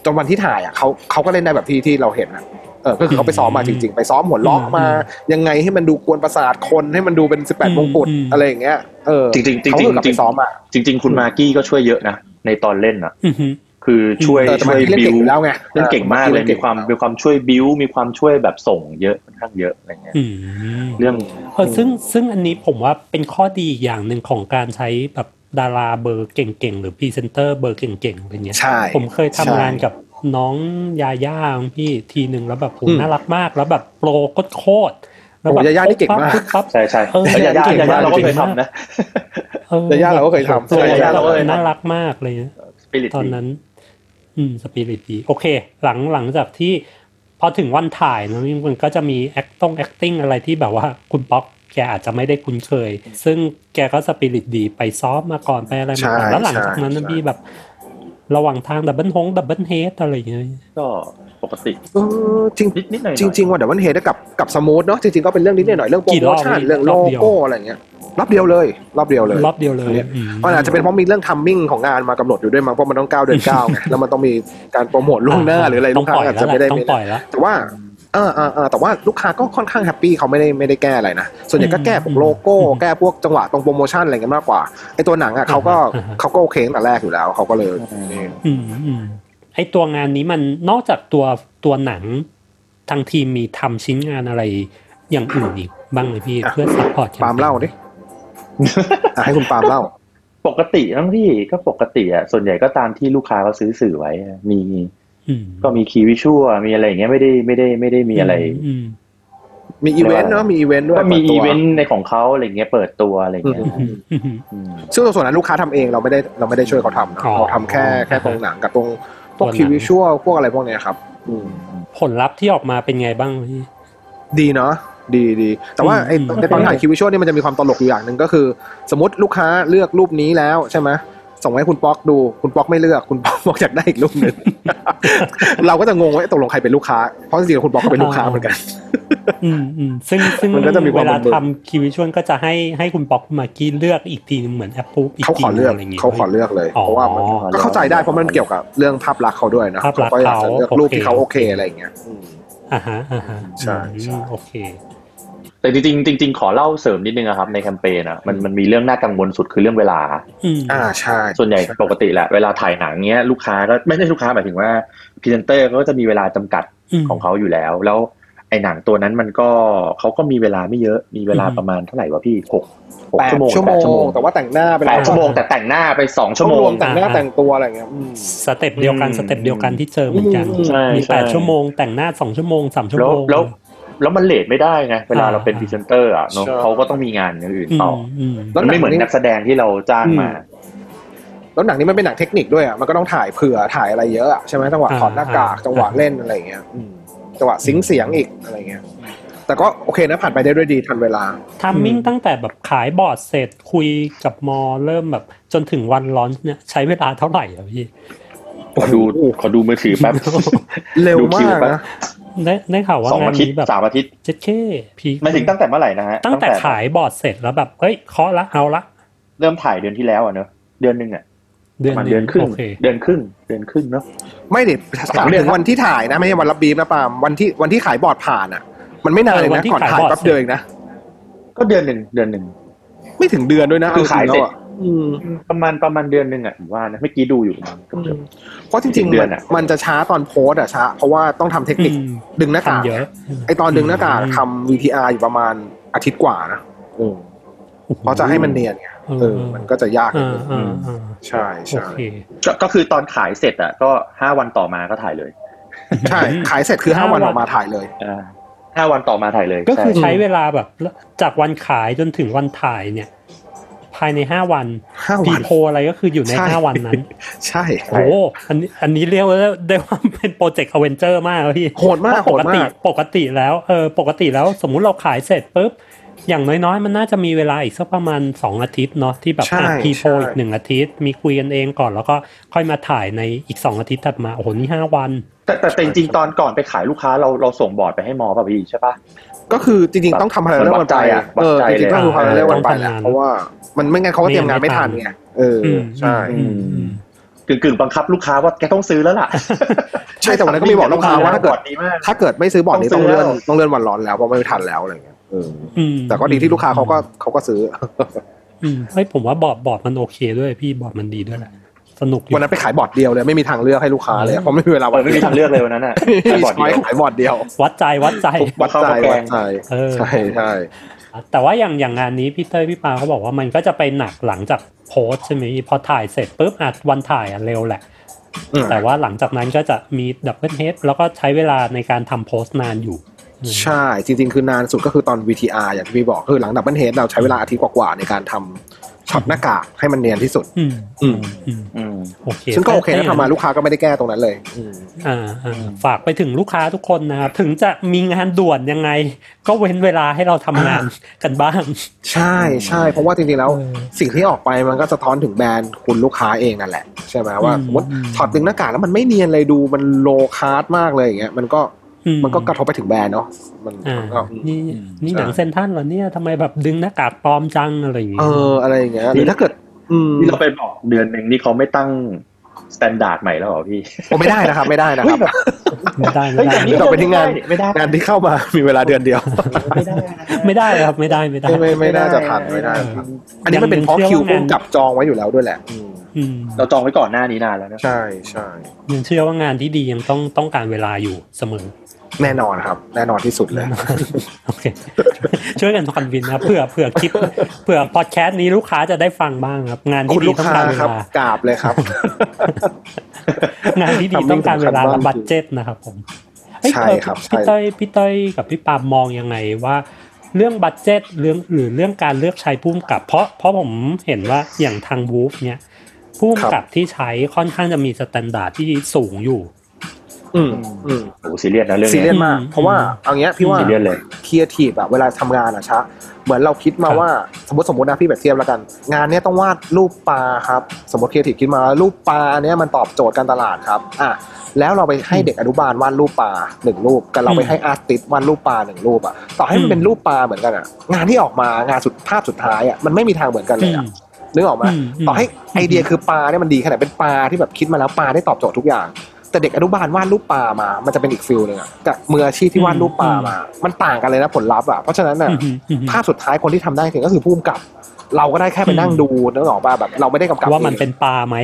จนวันที่ถ่ายอะเขาเขาก็เล่นได้แบบที่ที่เราเห็นอะเออก็คือเขาไปซ้อมมาจริง ๆ ไปซ้อมหัวเราะมา ยังไงให้มันดูกวนประสาทคนให้มันดูเป็นสิบแปดอืมมงกุฎอืมอะไรอย่างเงี้ยเออจริงๆจริงๆเขาก็กลับจริไปงๆซ้อมจริงๆอะจริงๆคุณมากกี้ก็ช่วยเยอะนะในตอนเล่นอะอือหือ คือช่วยเออแต่มันช่วยบิวเล่นบิเก่งอยู่แล้วไงเล่นเก่งมากเลยเล่นเก่มีงความมีความช่วยบิวมีความช่วยแบบส่งเยอะค่อนข้างเยอะอะไรเงี้ยอืมเรื่องเออซึ่งซึ่งอันนี้ผมว่าเป็นข้อดีอีกอย่างหนึ่งของการใช้แบบดาราเบอร์เก่งๆ หรือพรีเซนเตอร์เบอร์เก่งๆอะไรเงี้ยใช่ผมเคยทำใช่งานกับน้องยาย่าของพี่ทีหนึ่งแล้วแบบโหอืมน่ารักมาก แล้วแบบ proโคตรๆแล้วแบบโอ้ยาย่านี่เก่งมากปุ๊บปั๊บใช่ใช่เออแล้วยาย่าเก่งยาย่าเราก็เคยมากทำนะเออยาย่าเราก็เคยทำ pro ใช่ยาย่าเราก็เคยทำน่ารักมากเลยนะสปิริตตอนนั้น อืมสปิริตดีโอเค หลังหลังจากที่พอถึงวันถ่ายเนอะมันก็จะมีต้อง acting อะไรที่แบบว่าคุณป๊อกแกอาจจะไม่ได้คุ้นเคย ซึ่งแกก็สปิริตดีไปซ้อมมาก่อนไปอะไรมาก่อนใช่แล้วหลังจากนั้นใช่มีแบบระหว่างทาง double head double head อะไรอย่างเงี้ยก็ปกติเออจริงนิดนิดหน่อยจริง ๆ ว่าเดี๋ยววันเฮดกับกับสมูทเนาะจริงๆก็เป็นเรื่องนิดหน่อยๆเรื่องโปรกี่โมรอบชั่นพี่เรื่องรโลอบเดียวโก้อะไรเงี้ย รอบเดียวเลยรอบเดียวเลยรอบเดียวเลยอืมมันอาจจะเป็นเพราะมีเรื่องทัมมิ่งของงานมากำหนดอยู่ด้วยมั้งเพราะมันต้องก้าวเดือนเก้าไงแล้วมันต้องมีการโปรโมทล่วงหน้าหรืออะไรต้ลูองกค้าปล่อยอาจแล้วจะแหไม่ได้ละต้องไม่ปได้ล่อยแล้วแต่ว่าเออเออเออแต่ว่าลูกค้าก็ค่อนข้างแฮปปี้เขาไม่ได้ไม่ได้แก้อะไรนะ ส่วนใหญ่ก็แก้พวกโลโก้ แก้พวกจังหวะตรงโปรโมชั่นอะไรกันมากกว่าไอตัวหนังอะเขาก็อ่าฮะเขาก็โอเคตั้งแต่แรกอยู่แล้วเขาก็เลยนี่อืมอืมไอตัวงานนี้มันนอกจากตัวตัวหนังทางทีมมีทำชิ้นงานอะไรอย่างอื่นอีกบ้างไหมพี่เพื่อ support ปาล์มเล่าดิอะ ให้คุณปาล์มเล่า ปกติทั้งที่ก็ปกติอะส่วนใหญ่ก็ตามที่ลูกค้าเขาซื้อสื่อไว้อะมีอืมก็มี key visual มีอะไรอย่างเงี้ยไม่ได้ไม่ได้ไม่ได้มีอะไรอืมมีอีเวนต์เนาะมีอีเวนต์ด้วยก็มีปิดตัวนต์ในของเขาอะไรเงี้ยเปิดตัวอะไรเงี้ยอืมอืมอืมซึ่งส่วนนั้นลูกค้าทำเองเราไม่ได้เราไม่ได้ช่วยเขาทำนะอ๋อเราทำแค่แค่ตรงหนังกับตรงพวกตัวหนังคิววิชวลพวกอะไรพวกเนี้ยครับอืมผลลัพธ์ที่ออกมาเป็นไงบ้างพี่ดีเนาะ ดีดีแต่ว่าไอ้อืมในตอนถ่ายคิววิชวลนี่มันจะมีความตลกอยู่อย่างหนึ่งก็คือ สมมติลูกค้าเลือกรูปนี้แล้วใช่ไหมส่งให้คุณป๊อกดูคุณป๊อกไม่เลือกคุณป๊อกบอกอยากได้อีกรูปหนึ่งเราก็จะงงว่าเอ๊ะตกลงใครเป็นลูกค้าเพราะจริงๆคุณป๊อกก็เป็นลูกค้าเหมือนกัน อืมอืมซึ่งซึ่งมันก็จะมีความเวลาเบิ่งทำคีวิชวลก็จะให้ให้คุณป๊อกมากี้เลือกอีกทีนึงเหมือนแอปปุ๊อีกเขาทีขอเลือกะไรยอย่างเงี้ยเขาขอเลือกเลยอ๋อเพราะว่ามันก็เข้าใจได้เพราะมันเกี่ยวกับเรื่องภาพลักษณ์เขาด้วยนะภาพลักษณ์ก็อยากจะเลือกเขารูปที่เขาโอเคเคอะไรอย่างเงี้ยอืมอ่าฮะอ่าฮะใช่ใช่อืมโอเค แต่จริงๆจริงๆขอเล่าเสริมนิดนึงอะครับในแคมเปญอะมันมันมีเรื่องน่ากังวลสุดคือเรื่องเวลาอืมอ่าใช่ส่วนใหญ่ปกติแหละเวลาถ่ายหนังเนี้ยลูกค้าก็ไม่ใช่ลูกค้าหมายถึงว่าพรีเซนเตอร์ก็จะมีเวลาจำกัดอืมของเขาอยู่แล้ว แล้วไอ้หนังตัวนั้นมันก็เขาก็มีเวลาไม่เยอะมีเวลาอืมประมาณเท่าไหร่วะพี่หกหกแปดชั่วโมงชั่วโมงแปดชั่วโมงแต่ว่าแต่งหน้าไปแปดชั่วโมงแต่แต่งหน้าไปสองชั่วโมงรวมแต่งหน้าอ่าแต่งตัวอะไรอย่างเงี้ยอืม step เดียวกันอืม step เดียวกันที่เจอเหมือนกันอืมใช่มีใช่แปดชั่วโมงแต่งหน้าสองชั่วโมงสามชั่วโมงแล้วแล้ว แล้วมัน late ไม่ได้ไงเวลาอ่าเราเป็นพรีเซนเตอร์อะเนาะใช่เขาก็ต้องมีงานอย่างอื่นอืมต่ออืมแล้วมันไม่เหมือนหนังนี่นักแสดงที่เราจ้างมาแล้วหนังนี้มันเป็นหนังเทคนิคด้วยอะมันก็ต้องถ่ายเผื่อถ่ายอะไรเยอะอะใช่ไหมจังหวะอ่าถอดหน้ากากอ่าจังหวะเล่นอะไรอย่างเงี้ยอืมจังหวะ sync เสียงอีกอะไรเงี้ยแต่ก็โอเคนะผ่านไปได้ด้วยดีทันเวลา timing ตั้งแต่แบบขายบอร์ดเสร็จคุยกับมอเริ่มแบบ จนถึงวัน launch เนี่ยใช้เวลาเท่าไหร่อะพี่ขอดูขอดูมือถือแป๊บเร็วดูคิมากแป๊บนะ ได้ได้ข่าวว่าสองงานอาทิตย์นี้แบบสามอาทิตย์เจ็ดเคพีไม่ถึงตั้งแต่เมื่อไหร่นะฮะตั้งแต่ขายบอร์ดเสร็จแล้วแบบเฮ้ยเคาะละเอาละเริ่มถ่ายเดือนที่แล้วอะเนอะเดือนหนึ่งอะเดือนระมาณเดือนครึ่งโอเคเดือนครึ่งเดือนครึ่งเนาะไม่ดิสามเดือนถึงวันที่ถ่ายนะไม่ใช่วันรับบีฟนะปาล์มวันที่วันที่ขายบอร์ดผ่านอะ มันไม่นานเลยเออวันนะที่ก่อนขายถ่ายบอร์ดแป๊บเดียวเองนะก็เดือนหนึ่งเดือนหนึ่งไม่ถึงเดือนด้วยนะคือขายเสร็จ อจงๆแล้วอะอืมประมาณประมาณเดือนหนึ่งอะผมว่านะเมื่อกี้ดูอยู่เกือบเพราะจริงเดืๆอมันนอะมันจะช้าตอนโพสต์อะช้าเพราะว่าต้องทำเทคนิคอืมดึงหน้ากากทำเยอะไอตอนดึงหน้ากากอืมทำ VTR อยู่ประมาณอาทิตย์กว่านะอืมเพราะจะให้มันเนียนไงเออ มันก็จะยากนิดอ่านึงอ่าอ่าใช่โอใช่เคก็ก็คือตอนขายเสร็จอะก็ห้าวันต่อมาก็ถ่ายเลย ใช่ ขายเสร็จคือห้าห้าวัวันนออกมาถ่ายเลยอ่าห้าวันต่อมาถ่ายเลย ก็คือใช่ใช้เวลาแบบจากวันขายจนถึงวันถ่ายเนี่ย ภายในห้าวันห้าพีวันโพอะไรก็คืออยู่ในใช่ห้าวันนั้น ใช่โอ้อันนี้อันนี้เรียกว่าได้ว่าเป็นโปรเจกต์อเวนเจอร์มากเลยพี่โหดมากเพโหระปดกติมากปกติแล้วเออปกติแล้วสมมุติเราขายเสร็จปุ๊บอย่างน้อยๆ มันน่าจะมีเวลาอีกสักประมาณสองอาทิตย์เนาะที่แบบใช่พีโพใช่อีกหนึ่งอาทิตย์ มีคุยกันเองก่อนแล้วก็ค่อยมาถ่ายในอีกสองอาทิตย์ถัดมาโอ้โหนี่ห้าวันแต่แต่แต่จริงๆตอนก่อนไปขายลูกค้าเราเราส่งบอร์ดไปให้มอป่ะพี่ใช่ปะ ก็คือจริงๆต้องทำพาราเรลวันไปอะเออวัดจใจริงๆต้องดูเลยพาราเรลต้วัอนงไปทำแหละงานเพราะว่ามันไม่งั้นเขาก็เตรียมงานไม่ทันไงเอออมใช่อืมอืมกึ่งกึ่งๆบังคับลูกค้าว่าแกต้องซื้อแล้วล่ะ ใช่แต่วันนั้นก็มีบอกลูกค้าว่าถ้าเกิดอร์ดดีมากถ้าเกิดไม่ซื้อบอร์ดนี้ต้อองงซื้เลื่อนแล้วต้องเลื่อนวัน launch แล้วเพราะไม่ทันแล้วอะไรเงี้ยเอออืมแต่ก็ดีที่ลูกค้าเขาก็เขาก็ซื้ออืมเฮ้ยผมว่า board board มันโอเคด้วยพี่บอร์ดมันดีด้วยแหละ สนุกอยู่วันนั้นไปขายบอร์ดเดียวเลยไม่มีทางเลือกให้ลูกค้าเลยเพราะไม่มีเวลาเออไม่มีทางเลือกเลยวันนั้นอะไม่มี board choice เดียวขายบอร์ดเดียว วัดใจวัดใจวัดใจเข้ามาแกวัดใจเออใช่ใช่แต่ว่าอย่างอย่างงานนี้พี่เต้ยพี่ปาเขาบอกว่ามันก็จะไปหนักหลังจากโพสต์ใช่ไหมพอถ่ายเสร็จปุ๊บอัดวันถ่ายอะเร็วแหละอืมแต่ว่าหลังจากนั้นก็จะมี double head แล้วก็ใช้เวลาในการทำโพสต์นานอยู่อืมใช่ จริงๆ คือนานสุดก็คือตอน VTR อย่างที่พี่บอกคือหลัง double head เราใช้เวลาอาทิตย์กว่าๆในการทำ ช็อตหน้ากากให้มันเนียนที่สุด อืมอืมอืมอืมโอเคซึ่งก็โอเคนะถ้ย่งทำมาลูกค้าก็ไม่ได้แก้ตรงนั้นเลยอืมอ่าอ่าฝากไปถึงลูกค้าทุกคนนะครับถึงจะมีงานด่วนยังไง ก็เว้นเวลาให้เราทำงานกันบ้าง ใช่ใช่เพราะว่าจริงๆแล้วเออสิ่งที่ออกไปมันก็สะท้อนถึงแบรนด์คุณลูกค้าเองนั่นแหละใช่ไหมว่าอืมสมมติอืมถอดดึงหน้ากากแล้วมันไม่เนียนเลยดูมัน low cost มากเลยอย่างเงี้ยมันก็อื ม มันก็กระทบไปถึงแบรนด์เนาะมันอ่ามันก็นี่นี่ใช่หนังเซ็นทรัลเหรอเนี่ยทำไมแบบดึงหน้ากากปลอมจังอะไรอย่างงี้เอออะไรอย่างเงี้ยหรือถ้าเกิดอืมนี่เราไปบอกเดือนหนึ่งนี่เขาไม่ตั้ง standard ใหม่แล้วเหรอพี่โอ้ไม่ได้นะครับ ไม่ได้นะคเฮ้ยแบบไม่ได้เฮ้ไม่ได้อย่างนี้เราไปที่งานไม่ได้งานที่เข้ามามีเวลาเดือนเดียว ไม่ได้นะไม่ได้ครับไม่ได้ไม่ได้ไม่ไม่ไม่น่าจะทันไม่ได้เอออันนี้มันเป็นเพราะยังคิวเชื่อว่างานพุ่งจับจองไว้อยู่แล้วด้วยแหละอืมอืมเราจองไว้ก่อนหน้านี้นานแล้วนะใช่ใช่ยังเชื่อว่างานที่ดียังต้องต้องการเวลาอยู่เสมอ แน่นอนครับ แน่นอนที่สุดเลยโอเคช่วยกัน convince นะเผื่อเผื่อคลิปเผื่อพอดแคสต์นี้ลูกค้าจะได้ฟังบ้างครับ คุณลูกค้าครับงานที่ดีต้องการเวลากราบเลยครับ งานที่ดีทำต้องการเวลาสำคัญและมาก budget นะครับผมเอ้ยใช่เออครับพี่ใช่เต้ยพี่เต้ยกับพี่ปามมองยังไงว่าเรื่อง budget เรื่องหรือเรื่องการเลือกใช้ผู้กำกับ เพราะเพราะผมเห็นว่าอย่างทางบูฟเนี่ยผู้กำกับที่ใช้ค่อนข้างจะมี standard ที่สูงอยู่ อืมอืมโอ้ซีเรียสนะเรื่องเนี้ยสมากอืมเพราะว่าเอางี้พี่ว่าซีเรียสเลย ครีเอทีอะเวลาทำงานอะชะ เหมือนเราคิดมาครับว่าสมมติสมมตินะพี่แบบเทียบแล้วกัน งานเนี้ยต้องวาดรูปปลาครับ สมมติครีเอทีฟคิดมารูปปลาเนี้ยมันตอบโจทย์การตลาดครับอะแล้วเราไปให้เด็กอนุบาลวาดรูปปลาหนึ่งรูปกับเราไปให้ artist วาดรูปปลาหนึ่งรูปอะต่อให้มันเป็นรูปปลาเหมือนกันอะงานที่ออกมางานสุดภาพสุดท้ายอะมันไม่มีทางเหมือนกันเลยอะ นึกออกไหมอืมอืมต่อให้ไอเดียคือปลาเนี่ยมันดีขนาดเป็นปลาที่แบบคิดมาแล้วปลาได้ตอบโจทย์ทุกอย่าง แต่เด็กอนุบาลวาดรูปปลามา มันจะเป็นอีกฟิลหนึ่งอะกับมืออาชีพที่วาดรูปปลามา มันต่างกันเลยนะผลลัพธ์อะเพราะฉะนั้นน่ะอืมอืมภาพสุดท้ายคนที่ทำได้จริงก็คือผู้กำกับ เราก็ได้แค่ไปนั่งดูนึกออกป่ะแบบ เราไม่ได้กำกับว่ามันองเป็นปลาไหม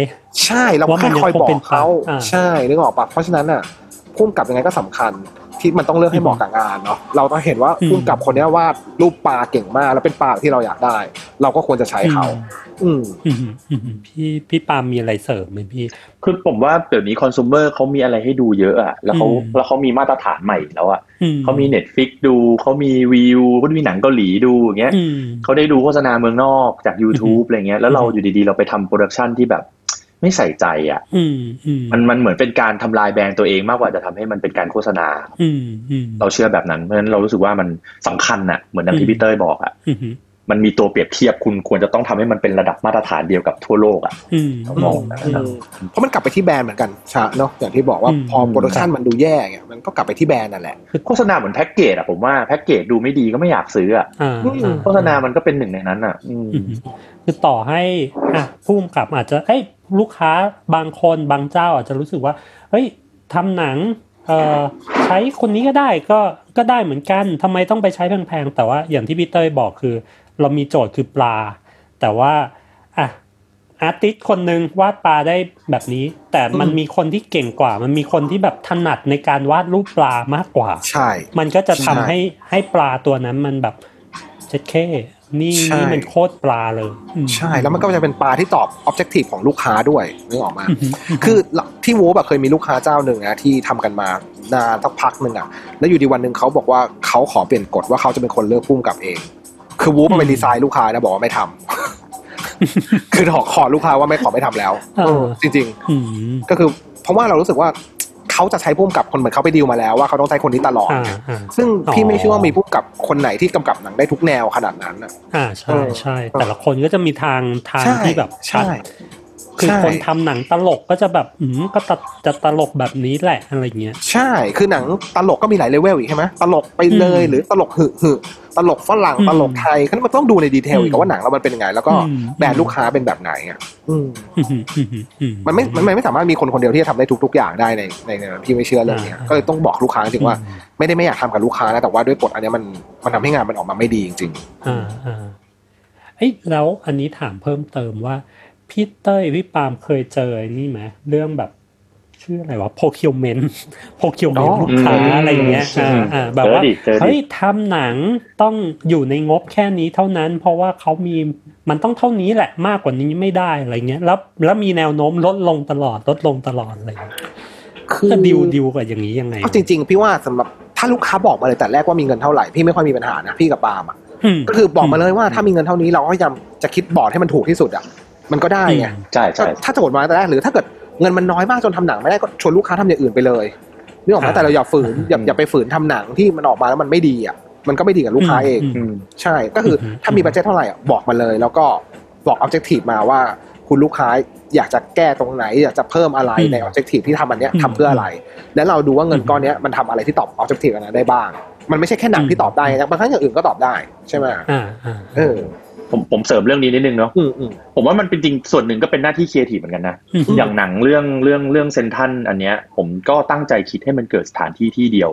ใช่เราว่ามัแค่นยังคอยบอคงเป็กนเขาอ่าใช่นึกออกป่ะเพราะฉะนั้นน่ะผู้กำกับยังไงก็สำคัญ ที่มันต้องเลือกให้เหมาะกับงานเนาะเราต้องเห็นว่าอืมผู้กำกับคนเนี้ยวาดรูปปลาเก่งมาก แล้วเป็นปลาที่เราอยากได้ เราก็ควรจะใช้เขา อืมอืมอืมอืมพี่พี่ปาล์มมีอะไรเสริมไหมพี่คือผมว่าเดี๋ยวนี้ consumer เขามีอะไรให้ดูเยอะอะแล้วเขาอืมแล้วเขามีมาตรฐานใหม่แล้วอะอืเขามี Netflix ดูเขามีวิวเขามีหนังเกาหลีดูอย่างเงี้ยอืมเขาได้ดูโฆษณาเมืองนอกจาก YouTube อะไรเงี้ยแล้วเราอยู่ดีๆ เราไปทำ production ที่แบบ ไม่ใส่ใจอะอืมอืมมันมันเหมือนเป็นการทำลายแบรนด์ตัวเองมากกว่าจะทำให้มันเป็นการโฆษณาอืมอืมเราเชื่อแบบนั้นเพราะฉะนั้นเรารู้สึกว่ามันสำคัญน่ะเหมือนดังอืมที่พี่เต้ยบอกอะอื มมันมีตัวเปรียบเทียบคุณควรจะต้องทำให้มันเป็นระดับมาตรฐานเดียวกับทั่วโลกอะอืมเรามองแบบนั้นนะเพราะมันกลับไปที่แบรนด์เหมือนกันชะเนาะอย่างที่บอกว่าอืมพอ production มันดูแย่เงี้ยมันก็กลับไปที่แบรนด์นั่นแหละโฆษณาเหมือนแพ็กเกจอะผมว่าแพ็กเกจดูไม่ดีก็ไม่อยากซื้ออะอ่าอ่าโฆษณามันก็เป็นหนึ่งในนั้นอะอืมอืมคือต่อให้อะผู้กำกับอาจจะเอ้ยลูกค้าบางคนบางเจ้าอาจจะรู้สึกว่าเฮ้ยทำหนังเอ่อใช้คนนี้ก็ได้ก็ก็ได้เหมือนกันทำไมต้องไปใช้แพงๆแต่ว่าอย่างที่พี่เต้ยบอกคือ เรามีโจทย์คือปลา แต่ว่าอะอาร์ติสคนหนึ่งวาดปลาได้แบบนี้ แต่มันมีคนที่เก่งกว่า มันมีคนที่แบบถนัดในการวาดรูปปลามากกว่า ใช่ มันก็จะทำใช่ให้ให้ปลาตัวนั้นมันแบบเช็ดแค่นี่ใช่นี่มันโคตรปลาเลยอืมใช่แล้วมันก็จะเป็นปลาที่ตอบออบเจกตีฟของลูกค้าด้วยนึกออกมาอืมอืมคือที่วูแบบเคยมีลูกค้าเจ้าหนึ่งนะที่ทำกันมานานสักพักหนึ่งอะแล้วอยู่ดีวันหนึ่งเขาบอกว่าเขาขอเปลี่ยนกฎว่าเขาจะเป็นคนเลือกพุ่มกับเอง คือวูมาเป็นดีไซน์ลูกค้านะบอกว่าไม่ทำคือขอขอลูกค้าว่าไม่ขอไม่ทำแล้วเออเออจริงอืมๆก็คือ เพราะว่าเรารู้สึกว่าเขาจะใช้พุ่มกับคนเหมือนเขาไปดีลมาแล้วว่าเขาต้องใช้คนนี้ตลอดอ่าอ่าซึ่งพี่อ๋อไม่เชื่อว่ามีพุ่มกับคนไหนที่กำกับหนังได้ทุกแนวขนาดนั้นอะอ่าเอใช่อใช่แต่ละคนก็จะมีทางทางใช่ที่แบบชัดใช่คือใช่คนทำหนังตลกก็จะแบบอืมก็ตัดจะตลกแบบนี้แหละอะไรเงี้ย ใช่คือหนังตลกก็มีหลายเลเวลอีกใช่ไหมตลกไปเลยอืมหรือตลกหึหึ ตลกฝรั่งอืมตลกไทยคือมันต้องดูในดีเทลอีกอืมว่าหนังเรามันเป็นยังไง แล้วก็อืมแบรนด์ลูกค้าเป็นแบบไหนอะอืมอืมอืมอืมอืมมันไม่มันไม่สามารถมีคนคนเดียวที่จะทำได้ทุกๆอย่างได้ในในในพี่ไม่เชื่อเรื่องเนี้ยอ่าก็เลยต้องบอกลูกค้าจริงๆว่าอืมไม่ได้ไม่อยากทำกับลูกค้านะแต่ว่าด้วยกฎอันเนี้ยมันมันทำให้งานมันออกมาไม่ดีจริงอ่าอ่าเอ้ยแล้วอันนี้ถามเพิ่มเติมว่าพี่เต้ยพี่ปาล์มเคยเจอไอ้นี่ไหมเรื่องแบบ ชื่ออะไรวะ procurement procurement ลูกค้าอะไรอย่างเงี้ยอ่าอ่าแบบว่าเจอดิเจอดิเฮ้ยทำหนังต้องอยู่ในงบแค่นี้เท่านั้น เพราะว่าเขามีมันต้องเท่านี้แหละมากกว่านี้ไม่ได้อะไรเงี้ยแล้วแล้วมีแนวโน้มลดลงตลอดลดลงตลอดอะไรเงี้ยๆคือจะดิวดิวกับอย่างนี้ยังไงเอาจริง ๆ พี่ว่าสำหรับถ้าลูกค้าบอกมาเลยแต่แรกว่ามีเงินเท่าไหร่พี่ไม่ค่อยมีปัญหานะพี่กับปาล์มอะมก็คือบอกมาเลยว่าถ้ามีเงินเท่านี้เราก็พยายามจะคิดบอร์ดให้มันถูกที่สุดอะมันก็ได้ไงใช่ใช่ถ้าจะกดมาแต่แรกหรือถ้าเกิด เงินมันน้อยมากจนทำหนังไม่ได้ก็ชวนลูกค้าทำอย่างอื่นไปเลยนึกออกไหมอ่าแต่เราอย่าฝืนอย่าอย่าไปฝืนทำหนังที่มันออกมาแล้วมันไม่ดีอะมันก็ไม่ดีกับลูกค้าเองอืมอืมใช่ก็คืออมถ้ามี budget เท่าไหร่อะบอกมาเลย แล้วก็บอก objective มาว่า คุณลูกค้าอยากจะแก้ตรงไหน อยากจะเพิ่มอะไรอืมใน objective ที่ทำอันเนี้ยอืมทำเพื่ออะไร แล้วเราดูว่าเงินอืมก้อนเนี้ยมันทำอะไรที่ตอบ objective อันนั้นได้บ้าง มันไม่ใช่แค่หนังที่ตอบได้นะบางครั้งอย่างอื่นก็ตอบได้ใช่ไหมอ่าอ่าเออ ผมผมเสริมเรื่องนี้นิดนึงเนาะอืมอืมผมว่ามันเป็นจริงส่วนหนึ่งก็เป็นหน้าที่ครีเอทีฟเหมือนกันนะอืมอย่างหนังเรื่องเรื่องเรื่องเซ็นทรัลอันเนี้ย ผมก็ตั้งใจคิดให้มันเกิดสถานที่ที่เดียว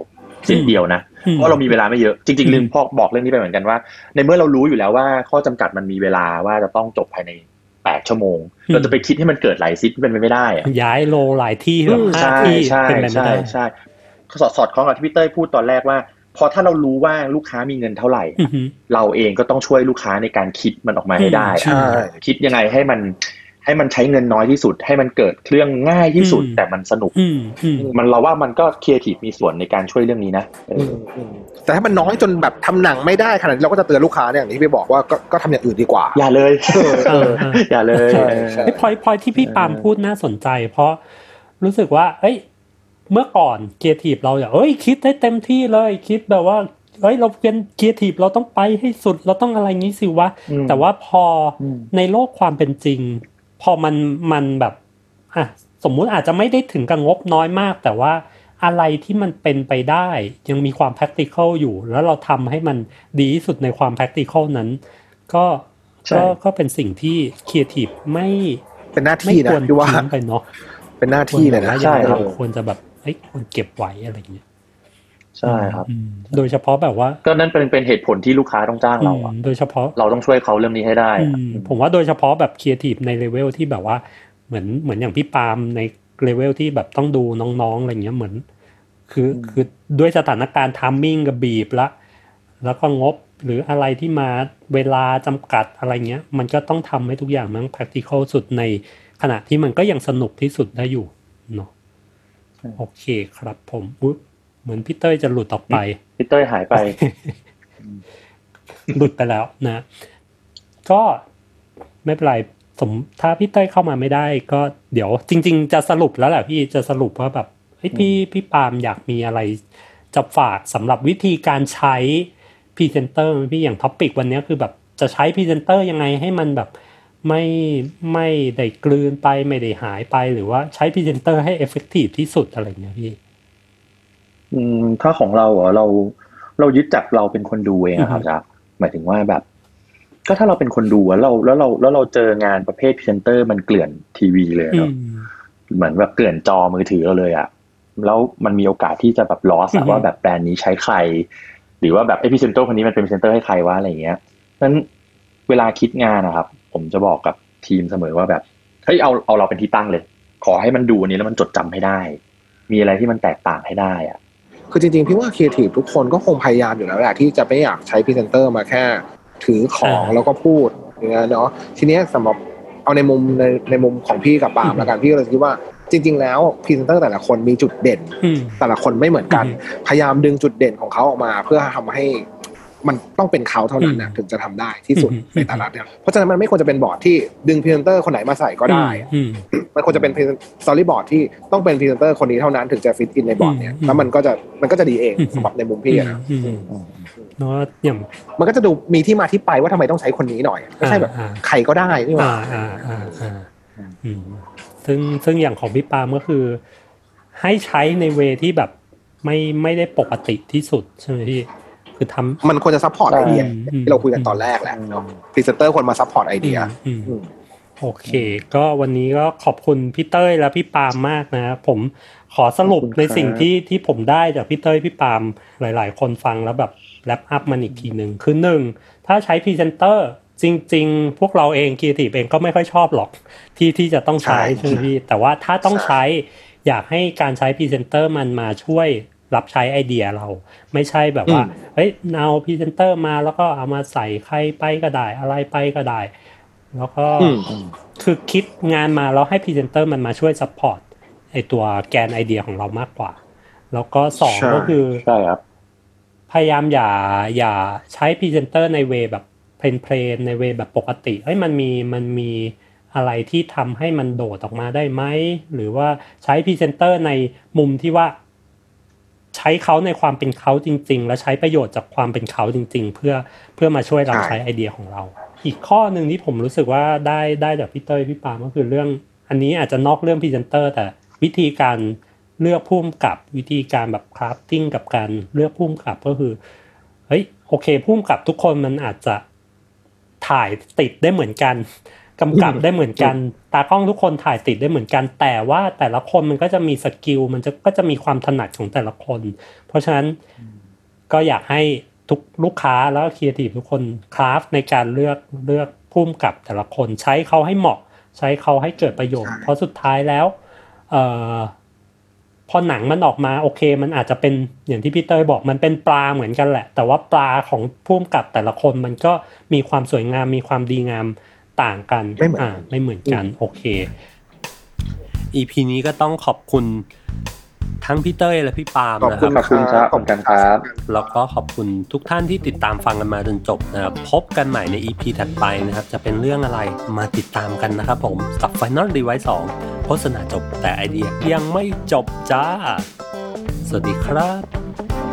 สิ่งเดียวนะอืมเพราะเรามีเวลาไม่เยอะจริงอืมๆลืมพอกบอกเรื่องนี้ไปเหมือนกันว่า ในเมื่อเรารู้อยู่แล้วว่า ข้อจำกัดมันมีเวลาว่าจะต้องจบภายในแปดชั่วโมงอืมเราจะไปคิดให้มันเกิดหลายซิทเป็นไปไม่ได้อะย้ายโลหลายที่แบบห้าใช่ที่ใช่เป็นไปไม่ใช่ได้ใช่สอดสอดคล้องกับที่พี่เต้ยพูดตอนแรกว่า พอถ้าเรารู้ว่าลูกค้ามีเงินเท่าไหร่อือหือเราเองก็ต้องช่วยลูกค้าในการคิดมันออกมาให้ได้อืมใช่คิดยังไงให้มันให้มันใช้เงินน้อยที่สุด ให้มันเกิดเรื่องง่ายที่สุดอืมแต่มันสนุกอืมอืมมันเราว่ามันก็ครีเอทีฟมีส่วนในการช่วยเรื่องนี้นะเออือมอืมแต่ถ้ามันน้อยจนแบบทำหนังไม่ได้ขนาดนี้เราก็จะเตือนลูกค้าเนี่ยอย่างที่พี่บอกว่าก็ก็ทำอย่างอื่นดีกว่า อย่าเลยเออเอออย่าเลยใช่ใช่ไอ้พอยพอยที่พี่ปาล์มพูดน่าสนใจ เพราะรู้สึกว่า เอ้ย เมื่อก่อนครีเอทีฟเราอย่างเอ้ยคิดได้เต็มที่เลยคิดแบบว่าเอ้ยเราเป็นครีเอทีฟเราต้องไปให้สุดเราต้องอะไรงี้สิวะอืมแต่ว่าพออมในโลกความเป็นจริง พอมันมันแบบอะสมมุติอาจจะไม่ได้ถึงกับงบน้อยมาก แต่ว่าอะไรที่มันเป็นไปได้ ยังมีความ practical อยู่ แล้วเราทำให้มันดีที่สุดในความ practical นั้น ก็ใช่ก็ก็เป็นสิ่งที่ครีเอทีฟไม่เป็นหน้าไม่ที่นะควรพี่ว่าทิ้งไปเนาะเป็นหน้าที่เลยนะควรแบบว่าใช่ยังไงครับเราควรจะแบบ เฮ้ยควรเก็บไว้อะไรเงี้ยใช่ครับอืมโดยเฉพาะแบบว่า ก็นั่นเป็นเป็นเหตุผลที่ลูกค้าต้องจ้างเราอะอืมโดยเฉพาะเราต้องช่วยเขาเรื่องนี้ให้ได้อือะมผมว่าโดยเฉพาะแบบครีเอทีฟในเลเวลที่แบบว่าเหมือนเหมือนอย่างพี่ปาล์มในเลเวลที่แบบต้องดูน้องๆอะไรเงี้ยเหมือน คือคือด้วยสถานการณ์ timing ก็บีบละ แล้วก็งบหรืออะไรที่มาเวลาจำกัดอะไรเงี้ย มันก็ต้องทำให้ทุกอย่างมัน practical สุดในขณะที่มันก็ยังสนุกที่สุดได้อยู่เนาะ โอเคครับผมอุ๊ยเหมือนพี่เต้ยจะหลุดออกไปพี่เต้ยหายไป หลุดไปแล้วนะ ก็ไม่เป็นไรสมถ้าพี่เต้ยเข้ามาไม่ได้ ก็เดี๋ยว จริง ๆ จะสรุปแล้วแหละพี่จะสรุปว่าแบบเฮ้ยพี่พี่ปาล์มอยากมีอะไร จะฝากสำหรับวิธีการใช้พรีเซนเตอร์พี่อย่าง topic วันนี้คือแบบจะใช้พรีเซนเตอร์ยังไงให้มันแบบ ไม่ไม่ได้กลืนไปไม่ได้หายไปหรือว่าใช้พรีเซนเตอร์ให้ effective ที่สุดอะไรอย่างเงี้ยพี่ อืมถ้าของเราเหรอเรา เรายึดจากเราเป็นคนดูเองอะครับอือฮึจ๊ะหมายถึงว่าแบบ ก็ถ้าเราเป็นคนดูอะเราแล้วเราแล้วเราเจองานประเภทพรีเซนเตอร์มันเกลื่อนทีวีเลยอืเนาะมเหมือนแบบเกลื่อนจอมือถือเราเลยอะแล้วมันมีโอกาสที่จะแบบ lost อืออะฮึว่าแบบแบรนด์นี้ใช้ใคร หรือว่าแบบไอพรีเซนเตอร์คนนี้มันเป็นพรีเซนเตอร์ให้ใครวะอะไรอย่างเงี้ยนั้นเวลาคิดงานนะครับ ผมจะบอกกับทีมเสมอว่าแบบเฮ้ยเอาเอาเราเป็นที่ตั้งเลย ขอให้มันดูอันนี้แล้วมันจดจำให้ได้ มีอะไรที่มันแตกต่างให้ได้อะคือจริงๆพี่ว่าครีเอทีฟทุกคนก็คงพยายามอยู่แล้วแหละที่จะไม่อยากใช้พรีเซนเตอร์มาแค่ ถือของอ่าแล้วก็พูดอย่างเงี้ยเนาะทีเนี้ยสำหรับเอาในมุมในในมุมของพี่กับปาล์มละกันพี่ก็เลยคิดว่าจริง ๆ แล้วพรีเซนเตอร์แต่ละคนมีจุดเด่นอืมแต่ละคนไม่เหมือนกันอืมพยายามดึงจุดเด่นของเขาออกมา เพื่อทำให้ มันต้องเป็นเขาเท่านั้นนะอืมถึงจะทำได้ที่สุดอืมในแต่ละเนี่ยเพราะฉะนั้นมันไม่ควรจะเป็นบอร์ดที่ดึงพรีเซนเตอร์คนไหนมาใส่ก็ได้อืมมันควรจะเป็น storyboard ที่ต้องเป็นพรีเซนเตอร์คนนี้เท่านั้นถึงจะ fit in ในบอร์ดเนี่ยอืมแล้วมันก็จะมันก็จะดีเองอืมสำหรับในมุมพี่อะนะอืมอืมเนาะอย่างมันก็จะดูมีที่มาที่ไปว่าทำไมต้องใช้คนนี้หน่อยไม่ใช่แบบอ่าใครก็ได้นี่หว่าอ่าอ่าอ่าอ่าอืมซึ่งซึ่งอย่างของพี่ปาล์มก็คือ ให้ใช้ใน way ที่แบบไม่ไม่ได้ปกติที่สุดใช่ไหมพี่ คือทำมันควรจะ support ไอเดียอืมที่เราคุยกันตอนแรกแหละเนาะพรีเซนเตอร์ควรมา support ไอเดียอืมอืมโอเค ก็วันนี้ก็ขอบคุณพี่เต้ยและพี่ปาล์มมากนะผมขอสรุปขอบคุณครับในสิ่งที่ที่ผมได้จากพี่เต้ยพี่ปาล์มหลาย ๆ คนฟังแล้วแบบ wrap up มันอีกทีหนึ่งคือหนึ่งถ้าใช้พรีเซนเตอร์จริง ๆ พวกเราเองครีเอทีฟเองก็ไม่ค่อยชอบหรอกที่ที่จะต้องใช้ใช่ใช่ไหมพี่แต่ว่าถ้าต้องใช้อยากให้การใช้พรีเซนเตอร์มันมาช่วย รับใช้ไอเดียเรา ไม่ใช่แบบว่าเฮ้ยเอาพรีเซนเตอร์มาแล้วก็เอามาใส่ใครไปก็ได้อะไรไปก็ได้ แล้วก็อืมคือคิดงานมาแล้วให้พรีเซนเตอร์มันมาช่วย support ไอตัวแกนไอเดียของเรามากกว่า แล้วก็สองใช่ก็คือใช่ครับพยายามอย่าอย่าใช้พรีเซนเตอร์ใน way แบบ plain plain ใน way แบบปกติเฮ้ยมันมีมันมีอะไรที่ทำให้มันโดดออกมาได้ไหม หรือว่าใช้พรีเซนเตอร์ในมุมที่ว่า ใช้เขาในความเป็นเขาจริง ๆ และใช้ประโยชน์จากความเป็นเขาจริง ๆ เพื่อเพื่อมาช่วยรับใช้ใช้ไอเดียของเรา อีกข้อหนึ่งที่ผมรู้สึกว่าได้ได้จากพี่เต้ยพี่ปาล์มก็คือเรื่อง อันนี้อาจจะนอกเรื่องพรีเซนเตอร์ แต่วิธีการเลือกผู้กำกับวิธีการแบบ crafting กับการเลือกผู้กำกับก็คือเฮ้ยโอเคผู้กำกับทุกคนมันอาจจะถ่ายติดได้เหมือนกัน กำกับได้เหมือนกัน ตากล้องทุกคนถ่ายติดได้เหมือนกัน แต่ว่าแต่ละคนมันก็จะมี skill มันจะก็จะมีความถนัดของแต่ละคน เพราะฉะนั้นก็อยากให้ทุกลูกค้าแล้วก็ครีเอทีฟทุกคน craft ในการเลือกเลือกผู้กำกับแต่ละคนใช้เขาให้เหมาะ ใช้เขาให้เกิดประโยชน์ใช่เพราะสุดท้ายแล้วเอ่อพอหนังมันออกมาโอเค มันอาจจะเป็นอย่างที่พี่เตยบอกมันเป็นปลาเหมือนกันแหละ แต่ว่าปลาของผู้กำกับแต่ละคนมันก็มีความสวยงามมีความดีงาม ต่างกันไม่เหมือนอ่าไม่เหมือนกันโอเค EP นี้ก็ต้องขอบคุณทั้งพี่เต้ยและพี่ปาล์มขอบนะคคุรัณบขอบคุณครับขอบคุณครับ แล้วก็ขอบคุณทุกท่านที่ติดตามฟังกันมาจนจบนะครับ พบกันใหม่ใน EP ถัดไปนะครับ จะเป็นเรื่องอะไรมาติดตามกันนะครับผมกับ Final Device 2โฆษณาจบแต่ไอเดียยังไม่จบจ้า สวัสดีครับ